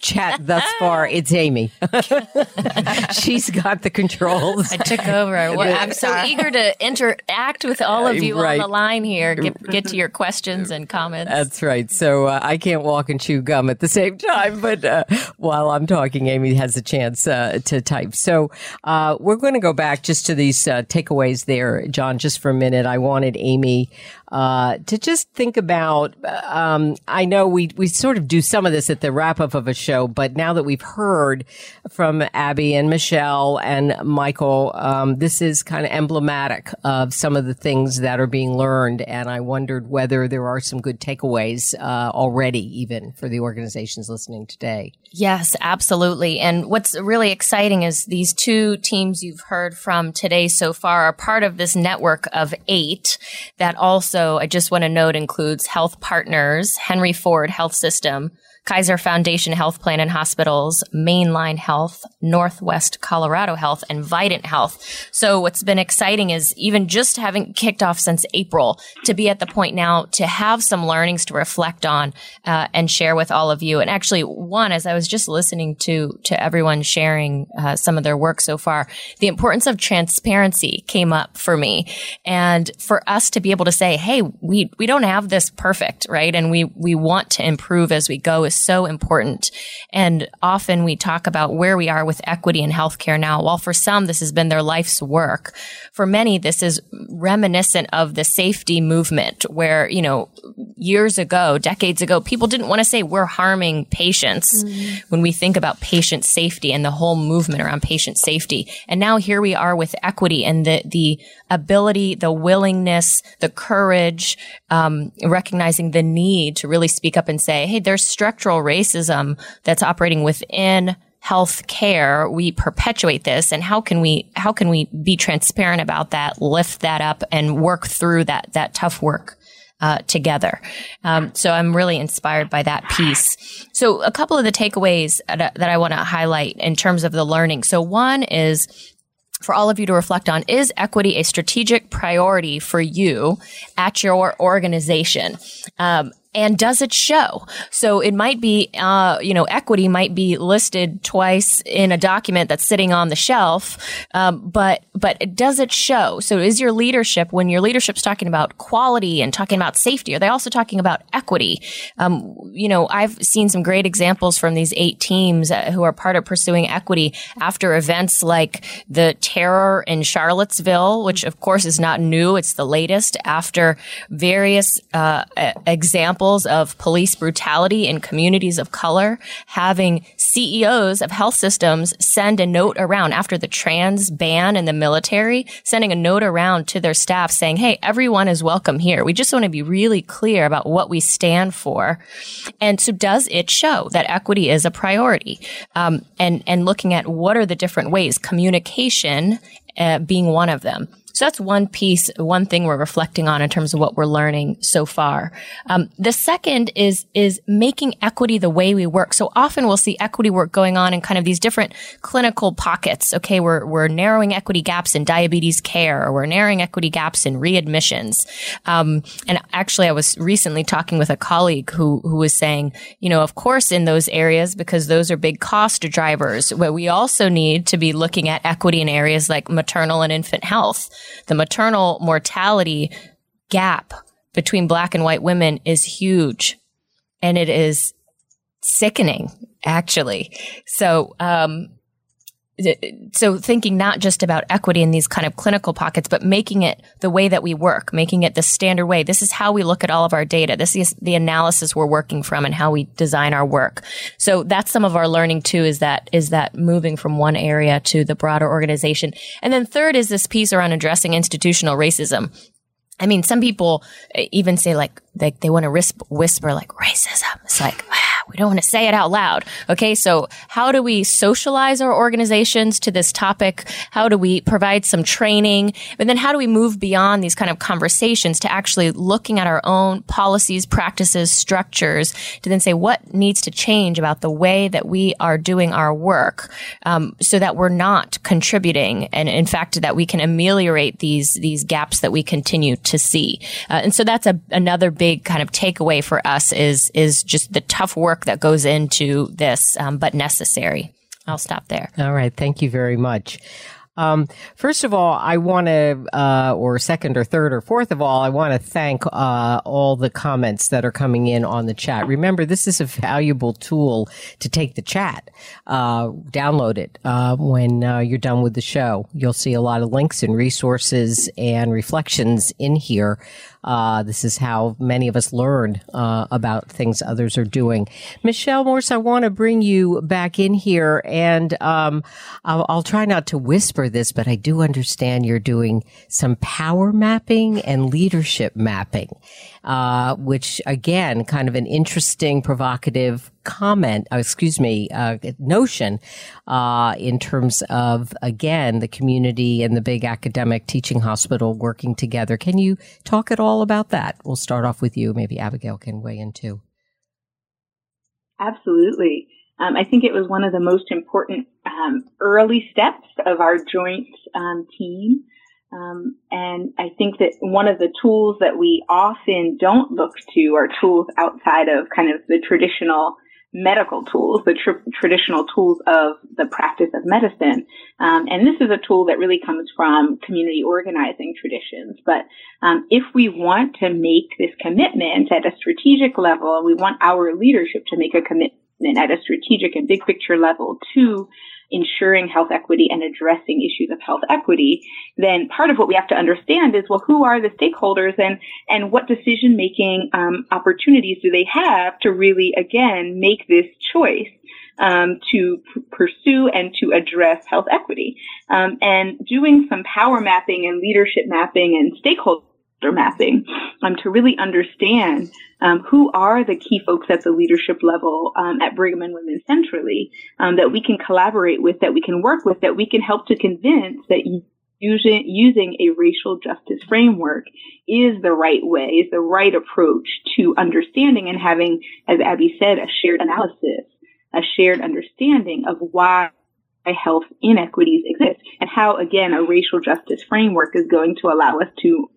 chat thus far, [laughs] it's Amy. [laughs] She's got the controls. I took over. I'm so eager to interact with all of you right. on the line here. Get, get to your questions and comments. That's right. So uh, I can't walk and chew gum at the same time, but uh, while I'm talking, Amy has a chance uh, to type. So uh, we're going to go back just to these uh, takeaways there, John, just for a minute. I wanted Amy uh, to just think about. Um, I know we we sort of do some of this at the wrap up of a show, but now that we've heard from Abby and Michelle and Michael, um, this is kind of emblematic of some of the things that are being learned, and I wondered whether there are some good takeaways uh, already, even for the organizations listening today. Yes, absolutely. And what's really exciting is these two teams you've heard from today so far are part of this network of eight that also, I just want to note, includes Health Partners, Henry Ford Health System, Kaiser Foundation Health Plan and Hospitals, Mainline Health, Northwest Colorado Health, and Vidant Health. So what's been exciting is even just having kicked off since April to be at the point now to have some learnings to reflect on uh, and share with all of you. And actually, one, as I was just listening to to everyone sharing uh, some of their work so far, the importance of transparency came up for me, and for us to be able to say, "Hey, we we don't have this perfect, right?" And we we want to improve as we go so important. And often we talk about where we are with equity in healthcare now. While for some, this has been their life's work. For many, this is reminiscent of the safety movement where, you know, years ago, decades ago, people didn't want to say we're harming patients mm-hmm. when we think about patient safety and the whole movement around patient safety. And now here we are with equity and the, the ability, the willingness, the courage, um, recognizing the need to really speak up and say, Hey, there's structural racism that's operating within health care we perpetuate this and how can we how can we be transparent about that lift that up and work through that that tough work uh, together. Um, so I'm really inspired by that piece. So a couple of the takeaways that, that I want to highlight in terms of the learning. So one is for all of you to reflect on is equity a strategic priority for you at your organization um, and does it show? So it might be, uh, you know, equity might be listed twice in a document that's sitting on the shelf, um, but but does it show? So is your leadership when your leadership's talking about quality and talking about safety? Are they also talking about equity? Um, you know, I've seen some great examples from these eight teams uh, who are part of pursuing equity after events like the terror in Charlottesville, which of course is not new; it's the latest. After various uh, examples examples of police brutality in communities of color, having CEOs of health systems send a note around after the trans ban in the military, sending a note around to their staff saying, Hey, everyone is welcome here. We just want to be really clear about what we stand for. And so does it show that equity is a priority? Um, and, and looking at what are the different ways, communication uh, being one of them. So that's one piece, one thing we're reflecting on in terms of what we're learning so far. Um, the second is is making equity the way we work. So often we'll see equity work going on in kind of these different clinical pockets. Okay, we're we're narrowing equity gaps in diabetes care, or we're narrowing equity gaps in readmissions. Um, and actually, I was recently talking with a colleague who who was saying, you know, of course, in those areas because those are big cost drivers, but we also need to be looking at equity in areas like maternal and infant health the maternal mortality gap between black and white women is huge and it is sickening actually. So um, so thinking not just about equity in these kind of clinical pockets, but making it the way that we work, making it the standard way. This is how we look at all of our data. This is the analysis we're working from and how we design our work. So that's some of our learning too, is that, is that moving from one area to the broader organization. And then third is this piece around addressing institutional racism. I mean, some people even say like, they, they want to whisper, like racism. It's like, we don't want to say it out loud. Okay. So how do we socialize our organizations to this topic? How do we provide some training? And then how do we move beyond these kind of conversations to actually looking at our own policies, practices, structures to then say what needs to change about the way that we are doing our work um, so that we're not contributing and in fact that we can ameliorate these these gaps that we continue to see. Uh, and so that's a, another big kind of takeaway for us is is just the tough work work that goes into this, um, but necessary. I'll stop there. All right. Thank you very much. Um, first of all, I want to, uh, or second or third or fourth of all, I want to thank uh, all the comments that are coming in on the chat. Remember, this is a valuable tool to take the chat. Uh, download it uh, when uh, you're done with the show. You'll see a lot of links and resources and reflections in here. Uh, this is how many of us learn uh, about things others are doing. Michelle Morse, I want to bring you back in here, and um, I'll, I'll, try not to whisper this, but I do understand you're doing some power mapping and leadership mapping uh, which again, kind of an interesting, provocative comment, uh, excuse me, uh, notion uh, in terms of again the community and the big academic teaching hospital working together. Can you talk at all about that? We'll start off with you. Maybe Abigail can weigh in too. Absolutely. Um, I think it was one of the most important um, early steps of our joint um, team. Um, and I think that one of the tools that we often don't look to are tools outside of kind of the traditional medical tools, the tr- traditional tools of the practice of medicine. Um, and this is a tool that really comes from community organizing traditions. But um, if we want to make this commitment at a strategic level, we want our leadership to make a commitment at a strategic and big picture level to ensuring health equity and addressing issues of health equity, then part of what we have to understand is, well, who are the stakeholders and, and what decision making um, opportunities do they have to really, again, make this choice? Um, to p- pursue and to address health equity. Um, and doing some power mapping and leadership mapping and stakeholder mapping um, to really understand um, who are the key folks at the leadership level um, at Brigham and Women centrally um, that we can collaborate with, that we can work with, that we can help to convince that using, using a racial justice framework is the right way, is the right approach to understanding and having, as Abby said, a shared analysis, a shared understanding of why health inequities exist and how, again, a racial justice framework is going to allow us to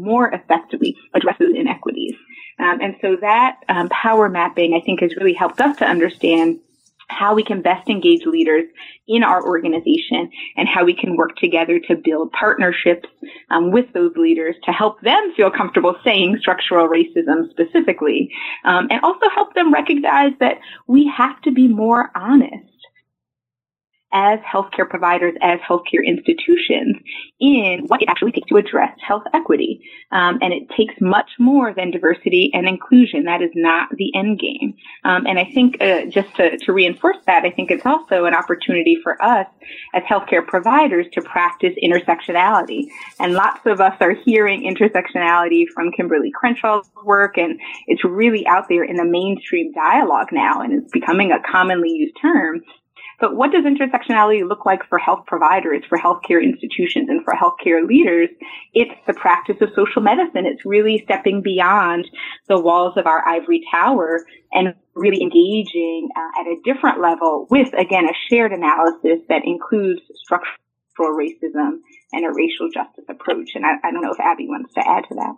more effectively addresses inequities. Um, and so that um, power mapping, I think, has really helped us to understand how we can best engage leaders in our organization and how we can work together to build partnerships um, with those leaders to help them feel comfortable saying structural racism specifically um, and also help them recognize that we have to be more honest as healthcare providers, as healthcare institutions in what it actually takes to address health equity. Um, and it takes much more than diversity and inclusion. That is not the end game. Um, and I think uh, just to, to reinforce that, I think it's also an opportunity for us as healthcare providers to practice intersectionality. And lots of us are hearing intersectionality from Kimberly Crenshaw's work, and it's really out there in the mainstream dialogue now, and it's becoming a commonly used term. But what does intersectionality look like for health providers, for healthcare institutions, and for healthcare leaders? It's the practice of social medicine. It's really stepping beyond the walls of our ivory tower and really engaging uh, at a different level with, again, a shared analysis that includes structural racism and a racial justice approach. And I, I don't know if Abby wants to add to that.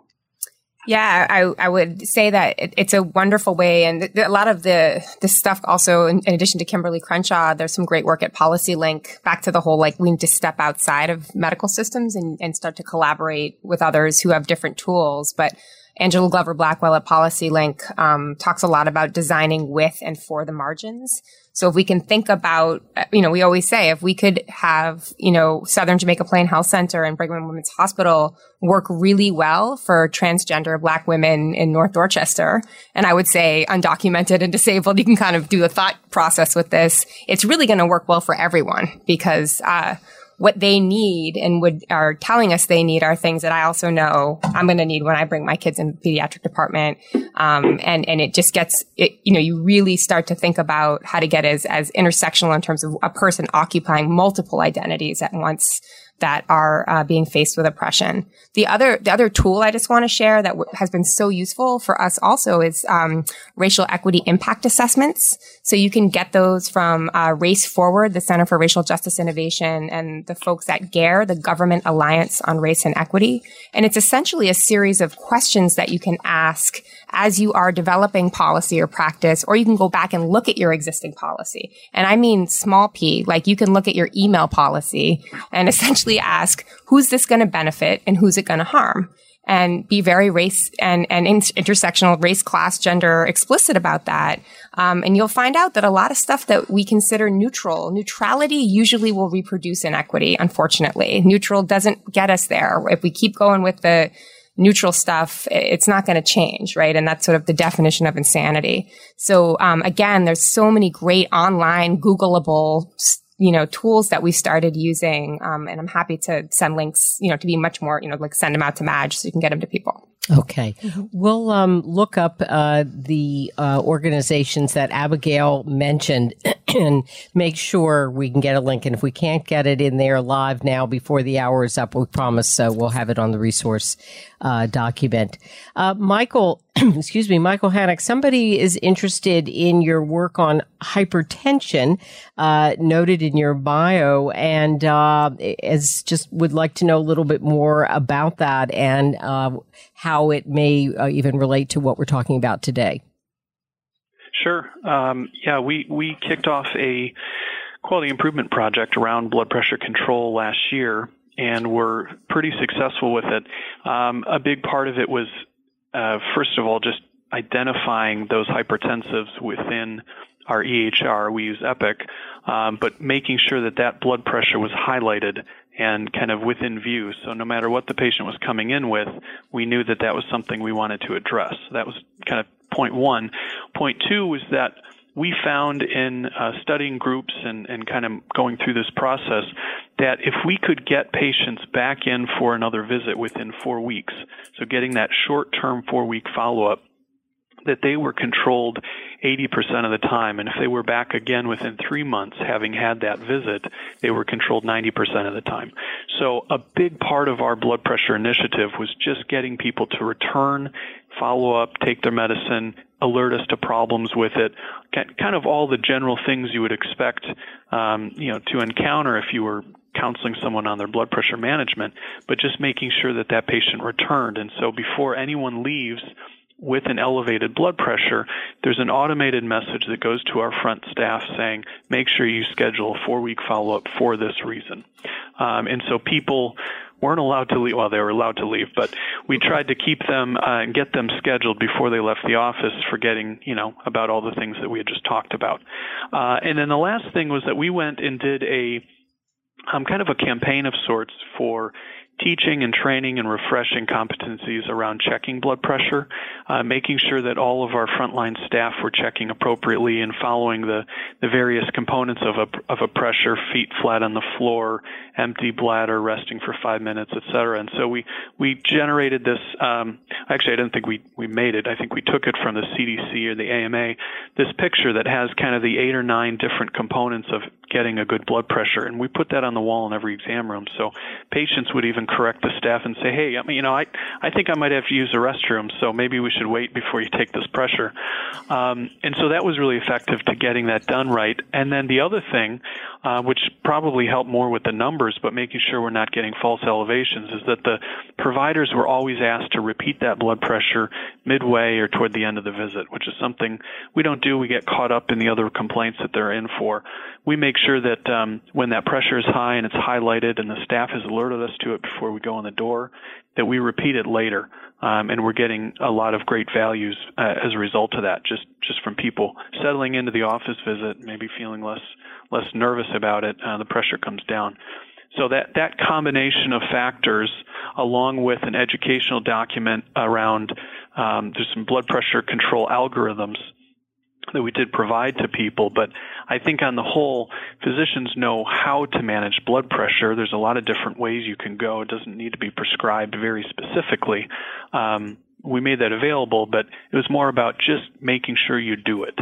Yeah, I, I would say that it, it's a wonderful way. And th- a lot of the, the stuff also, in, in, addition to Kimberly Crenshaw, there's some great work at Policy Link back to the whole, like, we need to step outside of medical systems and, and start to collaborate with others who have different tools. But Angela Glover Blackwell at Policy Link um, talks a lot about designing with and for the margins. So if we can think about, uh, you know, we always say if we could have, you know, Southern Jamaica Plain Health Center and Brigham and Women's Hospital work really well for transgender black women in North Dorchester, and I would say undocumented and disabled, you can kind of do the thought process with this. It's really going to work well for everyone because, uh, what they need and would are telling us they need are things that I also know I'm going to need when I bring my kids in the pediatric department. Um, and and it just gets it, you know you really start to think about how to get as as intersectional in terms of a person occupying multiple identities at once that are uh, being faced with oppression. The other the other tool I just want to share that w- has been so useful for us also is um, racial equity impact assessments. So you can get those from uh, Race Forward, the Center for Racial Justice Innovation, and the folks at GARE, the Government Alliance on Race and Equity. And it's essentially a series of questions that you can ask as you are developing policy or practice, or you can go back and look at your existing policy. And I mean small p, like you can look at your email policy and essentially ask, who's this going to benefit and who's it going to harm? And be very race and, and intersectional race, class, gender explicit about that. Um, and you'll find out that a lot of stuff that we consider neutral, neutrality usually will reproduce inequity, unfortunately. Neutral doesn't get us there. If we keep going with the neutral stuff, it's not going to change, right? And that's sort of the definition of insanity. So um, again, there's so many great online Googleable you know tools that we started using um, and i'm happy to send links you know to be much more you know like send them out to madge so you can get them to people okay we'll um, look up uh, the uh, organizations that abigail mentioned [clears throat] and make sure we can get a link. And if we can't get it in there live now before the hour is up, we promise uh, we'll have it on the resource uh, document. Uh, Michael, [clears throat] excuse me, Michael Hanak, somebody is interested in your work on hypertension, uh, noted in your bio, and is just would like to know a little bit more about that and how it may even relate to what we're talking about today. Sure. Um, yeah, we, we kicked off a quality improvement project around blood pressure control last year, and we're pretty successful with it. Um, a big part of it was, uh, first of all, just identifying those hypertensives within our EHR. We use Epic, um, but making sure that that blood pressure was highlighted and kind of within view. So no matter what the patient was coming in with, we knew that that was something we wanted to address. That was kind of point one. Point two was that we found in uh, studying groups and, and kind of going through this process that if we could get patients back in for another visit within four weeks, so getting that short term four week follow up, that they were controlled 80% of the time. And if they were back again within three months, having had that visit, they were controlled 90% of the time. So a big part of our blood pressure initiative was just getting people to return, follow up, take their medicine, alert us to problems with it, kind of all the general things you would expect, um, you know, to encounter if you were counseling someone on their blood pressure management, but just making sure that that patient returned. And so before anyone leaves, with an elevated blood pressure, there's an automated message that goes to our front staff saying, make sure you schedule a four week follow up for this reason. Um, and so people weren't allowed to leave. Well, they were allowed to leave, but we tried to keep them uh, and get them scheduled before they left the office, forgetting, you know, about all the things that we had just talked about. Uh, and then the last thing was that we went and did a um, kind of a campaign of sorts for teaching and training and refreshing competencies around checking blood pressure, uh, making sure that all of our frontline staff were checking appropriately and following the, the various components of a, of a pressure, feet flat on the floor, empty bladder, resting for five minutes, et cetera. And so we, we generated this, um, actually I didn't think we, we made it. I think we took it from the CDC or the AMA, this picture that has kind of the eight or nine different components of getting a good blood pressure. And we put that on the wall in every exam room. So patients would even correct the staff and say, "Hey, I mean, you know, I I think I might have to use the restroom, so maybe we should wait before you take this pressure." Um, and so that was really effective to getting that done right. And then the other thing, uh, which probably helped more with the numbers, but making sure we're not getting false elevations, is that the providers were always asked to repeat that blood pressure midway or toward the end of the visit, which is something we don't do. We get caught up in the other complaints that they're in for. We make sure that um, when that pressure is high and it's highlighted and the staff has alerted us to it before we go in the door, that we repeat it later. Um, and we're getting a lot of great values uh, as a result of that, just just from people settling into the office visit, maybe feeling less less nervous about it. Uh, the pressure comes down. So that that combination of factors, along with an educational document around um, there's some blood pressure control algorithms that we did provide to people. But I think on the whole, physicians know how to manage blood pressure. There's a lot of different ways you can go. It doesn't need to be prescribed very specifically. Um, we made that available, but it was more about just making sure you do it.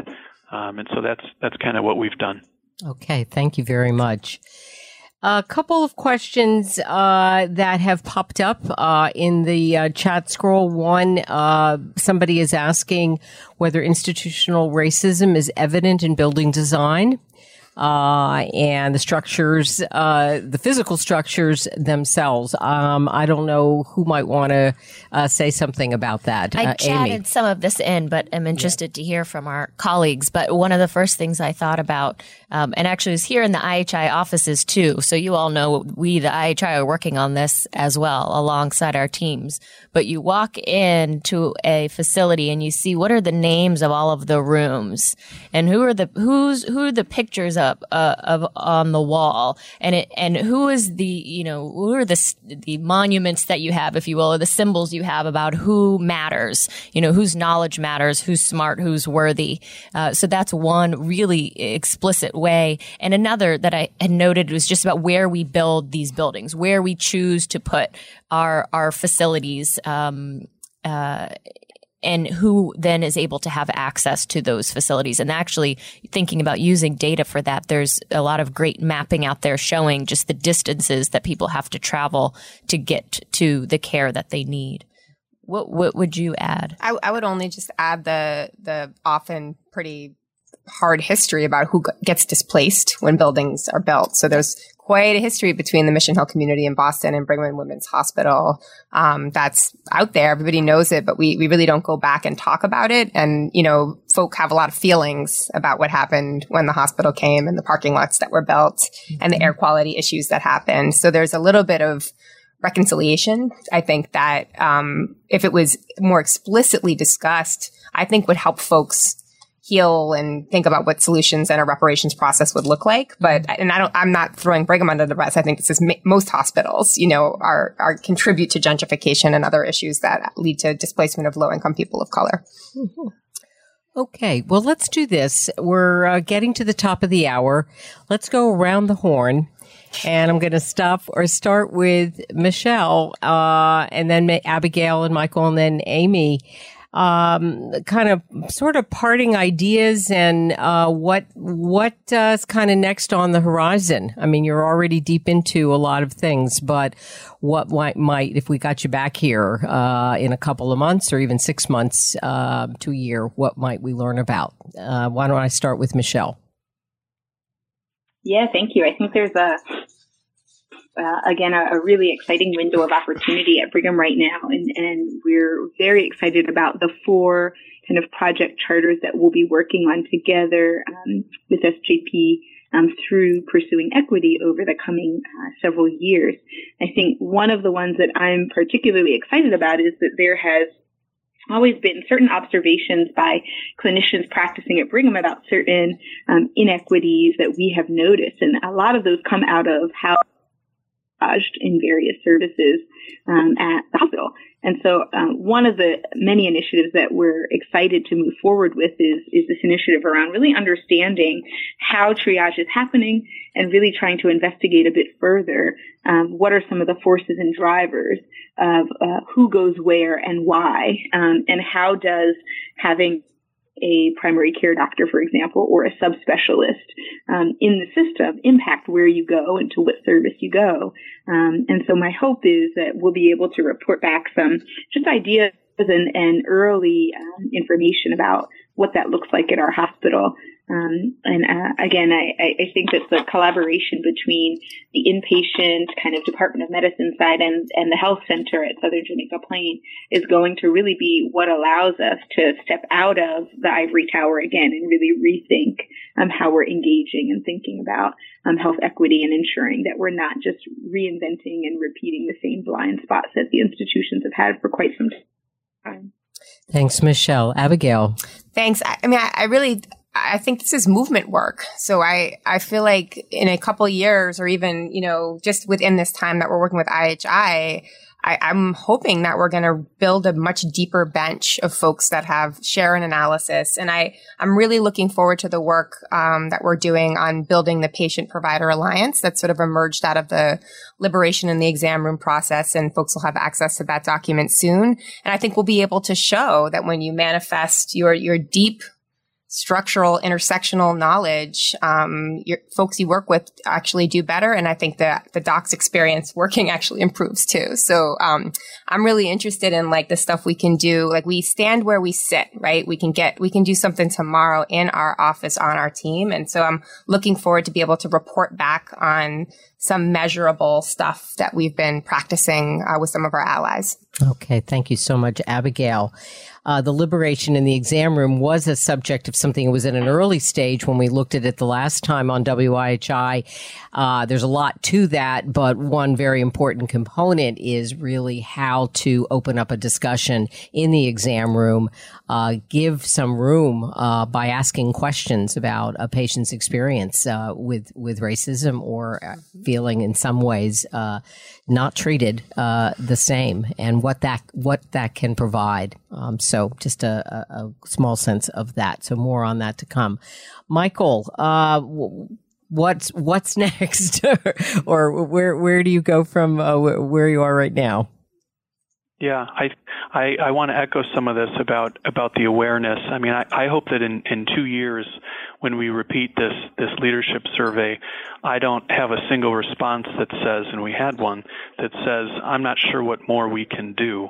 Um, and so that's that's kind of what we've done. Okay, thank you very much. A couple of questions uh, that have popped up uh, in the uh, chat scroll. One, uh, somebody is asking whether institutional racism is evident in building design uh, and the structures, uh, the physical structures themselves. Um, I don't know who might want to uh, say something about that. I uh, chatted Amy. some of this in, but I'm interested yeah. to hear from our colleagues. But one of the first things I thought about, um, and actually was here in the IHI offices too. So you all know we, the IHI, are working on this as well alongside our teams. But you walk into a facility and you see what are the names of all of the rooms and who are the who's who are the pictures of up uh, of on the wall, and it and who is the you know who are the the monuments that you have, if you will, or the symbols you have about who matters, you know, whose knowledge matters, who's smart, who's worthy. Uh, so that's one really explicit way, and another that I had noted was just about where we build these buildings, where we choose to put our our facilities. Um, uh, and who then is able to have access to those facilities. And actually thinking about using data for that, there's a lot of great mapping out there showing just the distances that people have to travel to get to the care that they need. What what would you add? I, I would only just add the the often pretty hard history about who gets displaced when buildings are built. So there's quite a history between the Mission Hill community in Boston and Brigham and Women's Hospital. Um, that's out there. Everybody knows it, but we, we really don't go back and talk about it. And, you know, folk have a lot of feelings about what happened when the hospital came and the parking lots that were built mm-hmm. and the air quality issues that happened. So there's a little bit of reconciliation. I think that, um, if it was more explicitly discussed, I think would help folks heal and think about what solutions and a reparations process would look like. But, and I don't, I'm not throwing Brigham under the bus. I think this is most hospitals, you know, are, are contribute to gentrification and other issues that lead to displacement of low income people of color. Mm-hmm. Okay, well, let's do this. We're uh, getting to the top of the hour. Let's go around the horn. And I'm going to stop or start with Michelle, uh, and then Abigail and Michael, and then Amy um, kind of sort of parting ideas and uh, what what uh, kind of next on the horizon. I mean, you're already deep into a lot of things, but what might, might if we got you back here uh, in a couple of months or even six months uh, to a year, what might we learn about? Uh, why don't I start with Michelle? Yeah, thank you. I think there's a uh, again, a, a, really exciting window of opportunity at Brigham right now. And, and we're very excited about the four kind of project charters that we'll be working on together um, with SJP um, through pursuing equity over the coming uh, several years. I think one of the ones that I'm particularly excited about is that there has always been certain observations by clinicians practicing at Brigham about certain um, inequities that we have noticed. And a lot of those come out of how in various services um, at the hospital. And so um, one of the many initiatives that we're excited to move forward with is, is this initiative around really understanding how triage is happening and really trying to investigate a bit further um, what are some of the forces and drivers of uh, who goes where and why, um, and how does having a primary care doctor, for example, or a subspecialist um, in the system impact where you go and to what service you go. Um, and so my hope is that we'll be able to report back some just ideas and, and early um, information about what that looks like at our hospital um, and uh, again, I, I think that the collaboration between the inpatient kind of Department of Medicine side and, and the health center at Southern Jamaica Plain is going to really be what allows us to step out of the ivory tower again and really rethink um, how we're engaging and thinking about um, health equity and ensuring that we're not just reinventing and repeating the same blind spots that the institutions have had for quite some time. Thanks, Michelle. Abigail. Thanks. I, I mean, I, I really I think this is movement work. So I, I feel like in a couple years or even, you know, just within this time that we're working with IHI, I, am hoping that we're going to build a much deeper bench of folks that have share an analysis. And I, I'm really looking forward to the work um, that we're doing on building the patient provider alliance that sort of emerged out of the liberation in the exam room process. And folks will have access to that document soon. And I think we'll be able to show that when you manifest your, your deep structural intersectional knowledge um, your folks you work with actually do better and i think that the docs experience working [laughs] actually improves too. So um, i'm really interested in like the stuff we can do. Like we stand where we sit right? We can get we can do something tomorrow in our office on our team and so i'm looking forward to be able to report back on some measurable stuff that we've been practicing uh, with some of our allies okay thank you so much abigail uh, the liberation in the exam room was a subject of something that was at an early stage when we looked at it the last time on WIHI. Uh, there's a lot to that, but one very important component is really how to open up a discussion in the exam room, uh, give some room uh, by asking questions about a patient's experience uh, with with racism or uh, feeling in some ways not treated the same, and what that what that can provide. Um, so just a, a, small sense of that. So more on that to come. Michael, uh, what's what's [laughs] next, or where where do you go from uh, where you are right now? Yeah, I, I, I want to echo some of this about, about the awareness. I mean, I, I hope that in, in two years, when we repeat this, this leadership survey, I don't have a single response that says, and we had one, that says, I'm not sure what more we can do.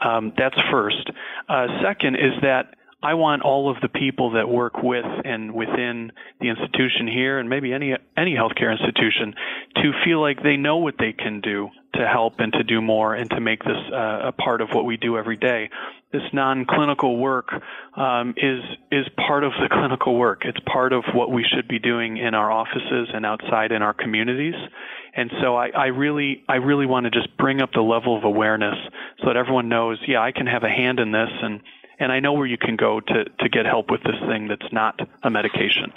Um, that's first. Uh, second is that I want all of the people that work with and within the institution here and maybe any any healthcare institution to feel like they know what they can do to help and to do more and to make this uh, a part of what we do every day. This non-clinical work um, is is part of the clinical work. It's part of what we should be doing in our offices and outside in our communities. And so I, I really I really want to just bring up the level of awareness so that everyone knows, yeah, I can have a hand in this and and I know where you can go to, to get help with this thing that's not a medication.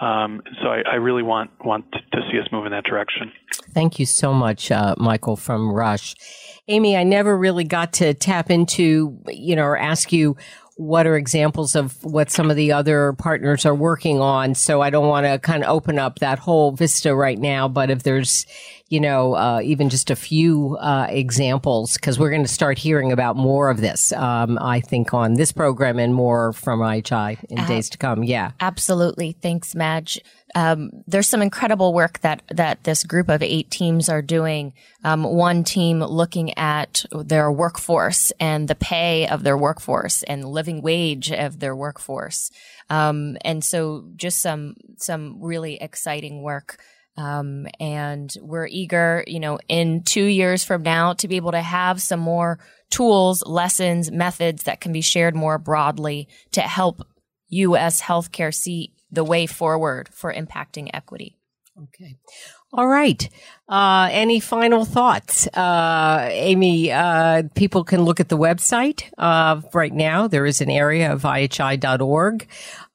Um, so I, I, really want want to see us move in that direction. Thank you so much, uh, Michael from Rush. Amy, I never really got to tap into, you know, or ask you what are examples of what some of the other partners are working on. So I don't want to kind of open up that whole vista right now. But if there's, you know, uh, even just a few uh, examples, because we're going to start hearing about more of this, um, I think, on this program and more from IHI in uh, days to come. Yeah. Absolutely. Thanks, Madge um, there's some incredible work that that this group of eight teams are doing. Um, one team looking at their workforce and the pay of their workforce and living wage of their workforce, um, and so just some some really exciting work. Um, and we're eager, you know, in two years from now to be able to have some more tools, lessons, methods that can be shared more broadly to help U.S. healthcare see the way forward for impacting equity. Okay. All right. Uh, any final thoughts? Uh, Amy, uh, people can look at the website, uh, right now. There is an area of IHI.org.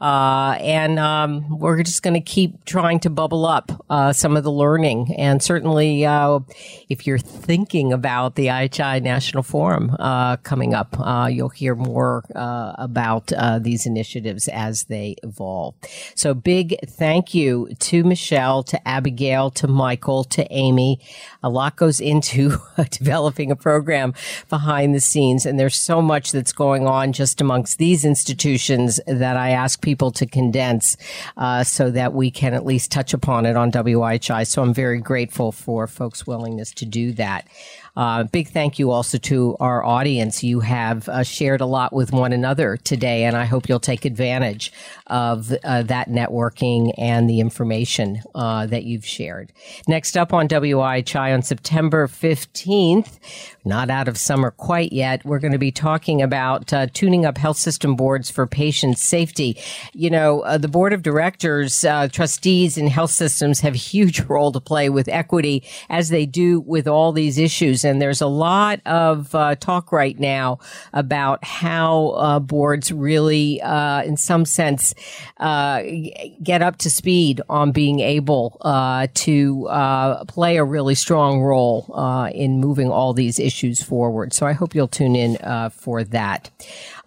Uh, and um, we're just going to keep trying to bubble up uh, some of the learning. And certainly, uh, if you're thinking about the IHI National Forum uh, coming up, uh, you'll hear more uh, about these initiatives as they evolve. So, big thank you to Michelle, to Abigail, to Michael, to Amy. A lot goes into [laughs] developing a program behind the scenes, and there's so much that's going on just amongst these institutions that I ask people people to condense uh, so that we can at least touch upon it on WIHI. So I'm very grateful for folks' willingness to do that. Uh, big thank you also to our audience. You have uh, shared a lot with one another today, and I hope you'll take advantage of uh, that networking and the information uh, that you've shared. Next up on WIHI on September 15th, not out of summer quite yet, we're going to be talking about uh, tuning up health system boards for patient safety. You know, uh, the board of directors, trustees in health systems have a [laughs] huge role to play with equity as they do with all these issues and there's a lot of uh, talk right now about how uh, boards really, uh, in some sense, uh, get up to speed on being able uh, to uh, play a really strong role in moving all these issues forward. So I hope you'll tune in for that.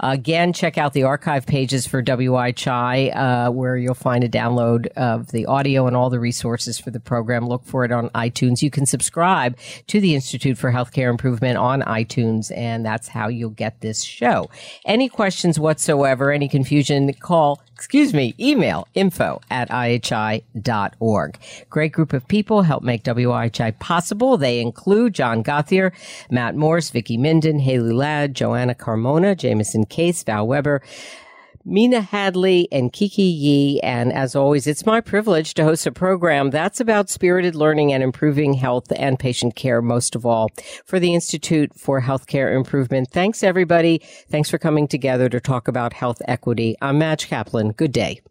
Again, check out the archive pages for WIHI, uh, where you'll find a download of the audio and all the resources for the program. Look for it on iTunes. You can subscribe to the Institute for Healthcare Improvement on iTunes, and that's how you'll get this show. Any questions whatsoever, any confusion, call excuse me, email info at ihi.org. Great group of people help make WIHI possible. They include John Gothier, Matt Morse, Vicki Minden, Haley Ladd, Joanna Carmona, Jameson Case, Val Weber, Mina Hadley and Kiki Yee. And as always, it's my privilege to host a program that's about spirited learning and improving health and patient care, most of all for the Institute for Healthcare Improvement. Thanks, everybody. Thanks for coming together to talk about health equity. I'm Madge Kaplan. Good day.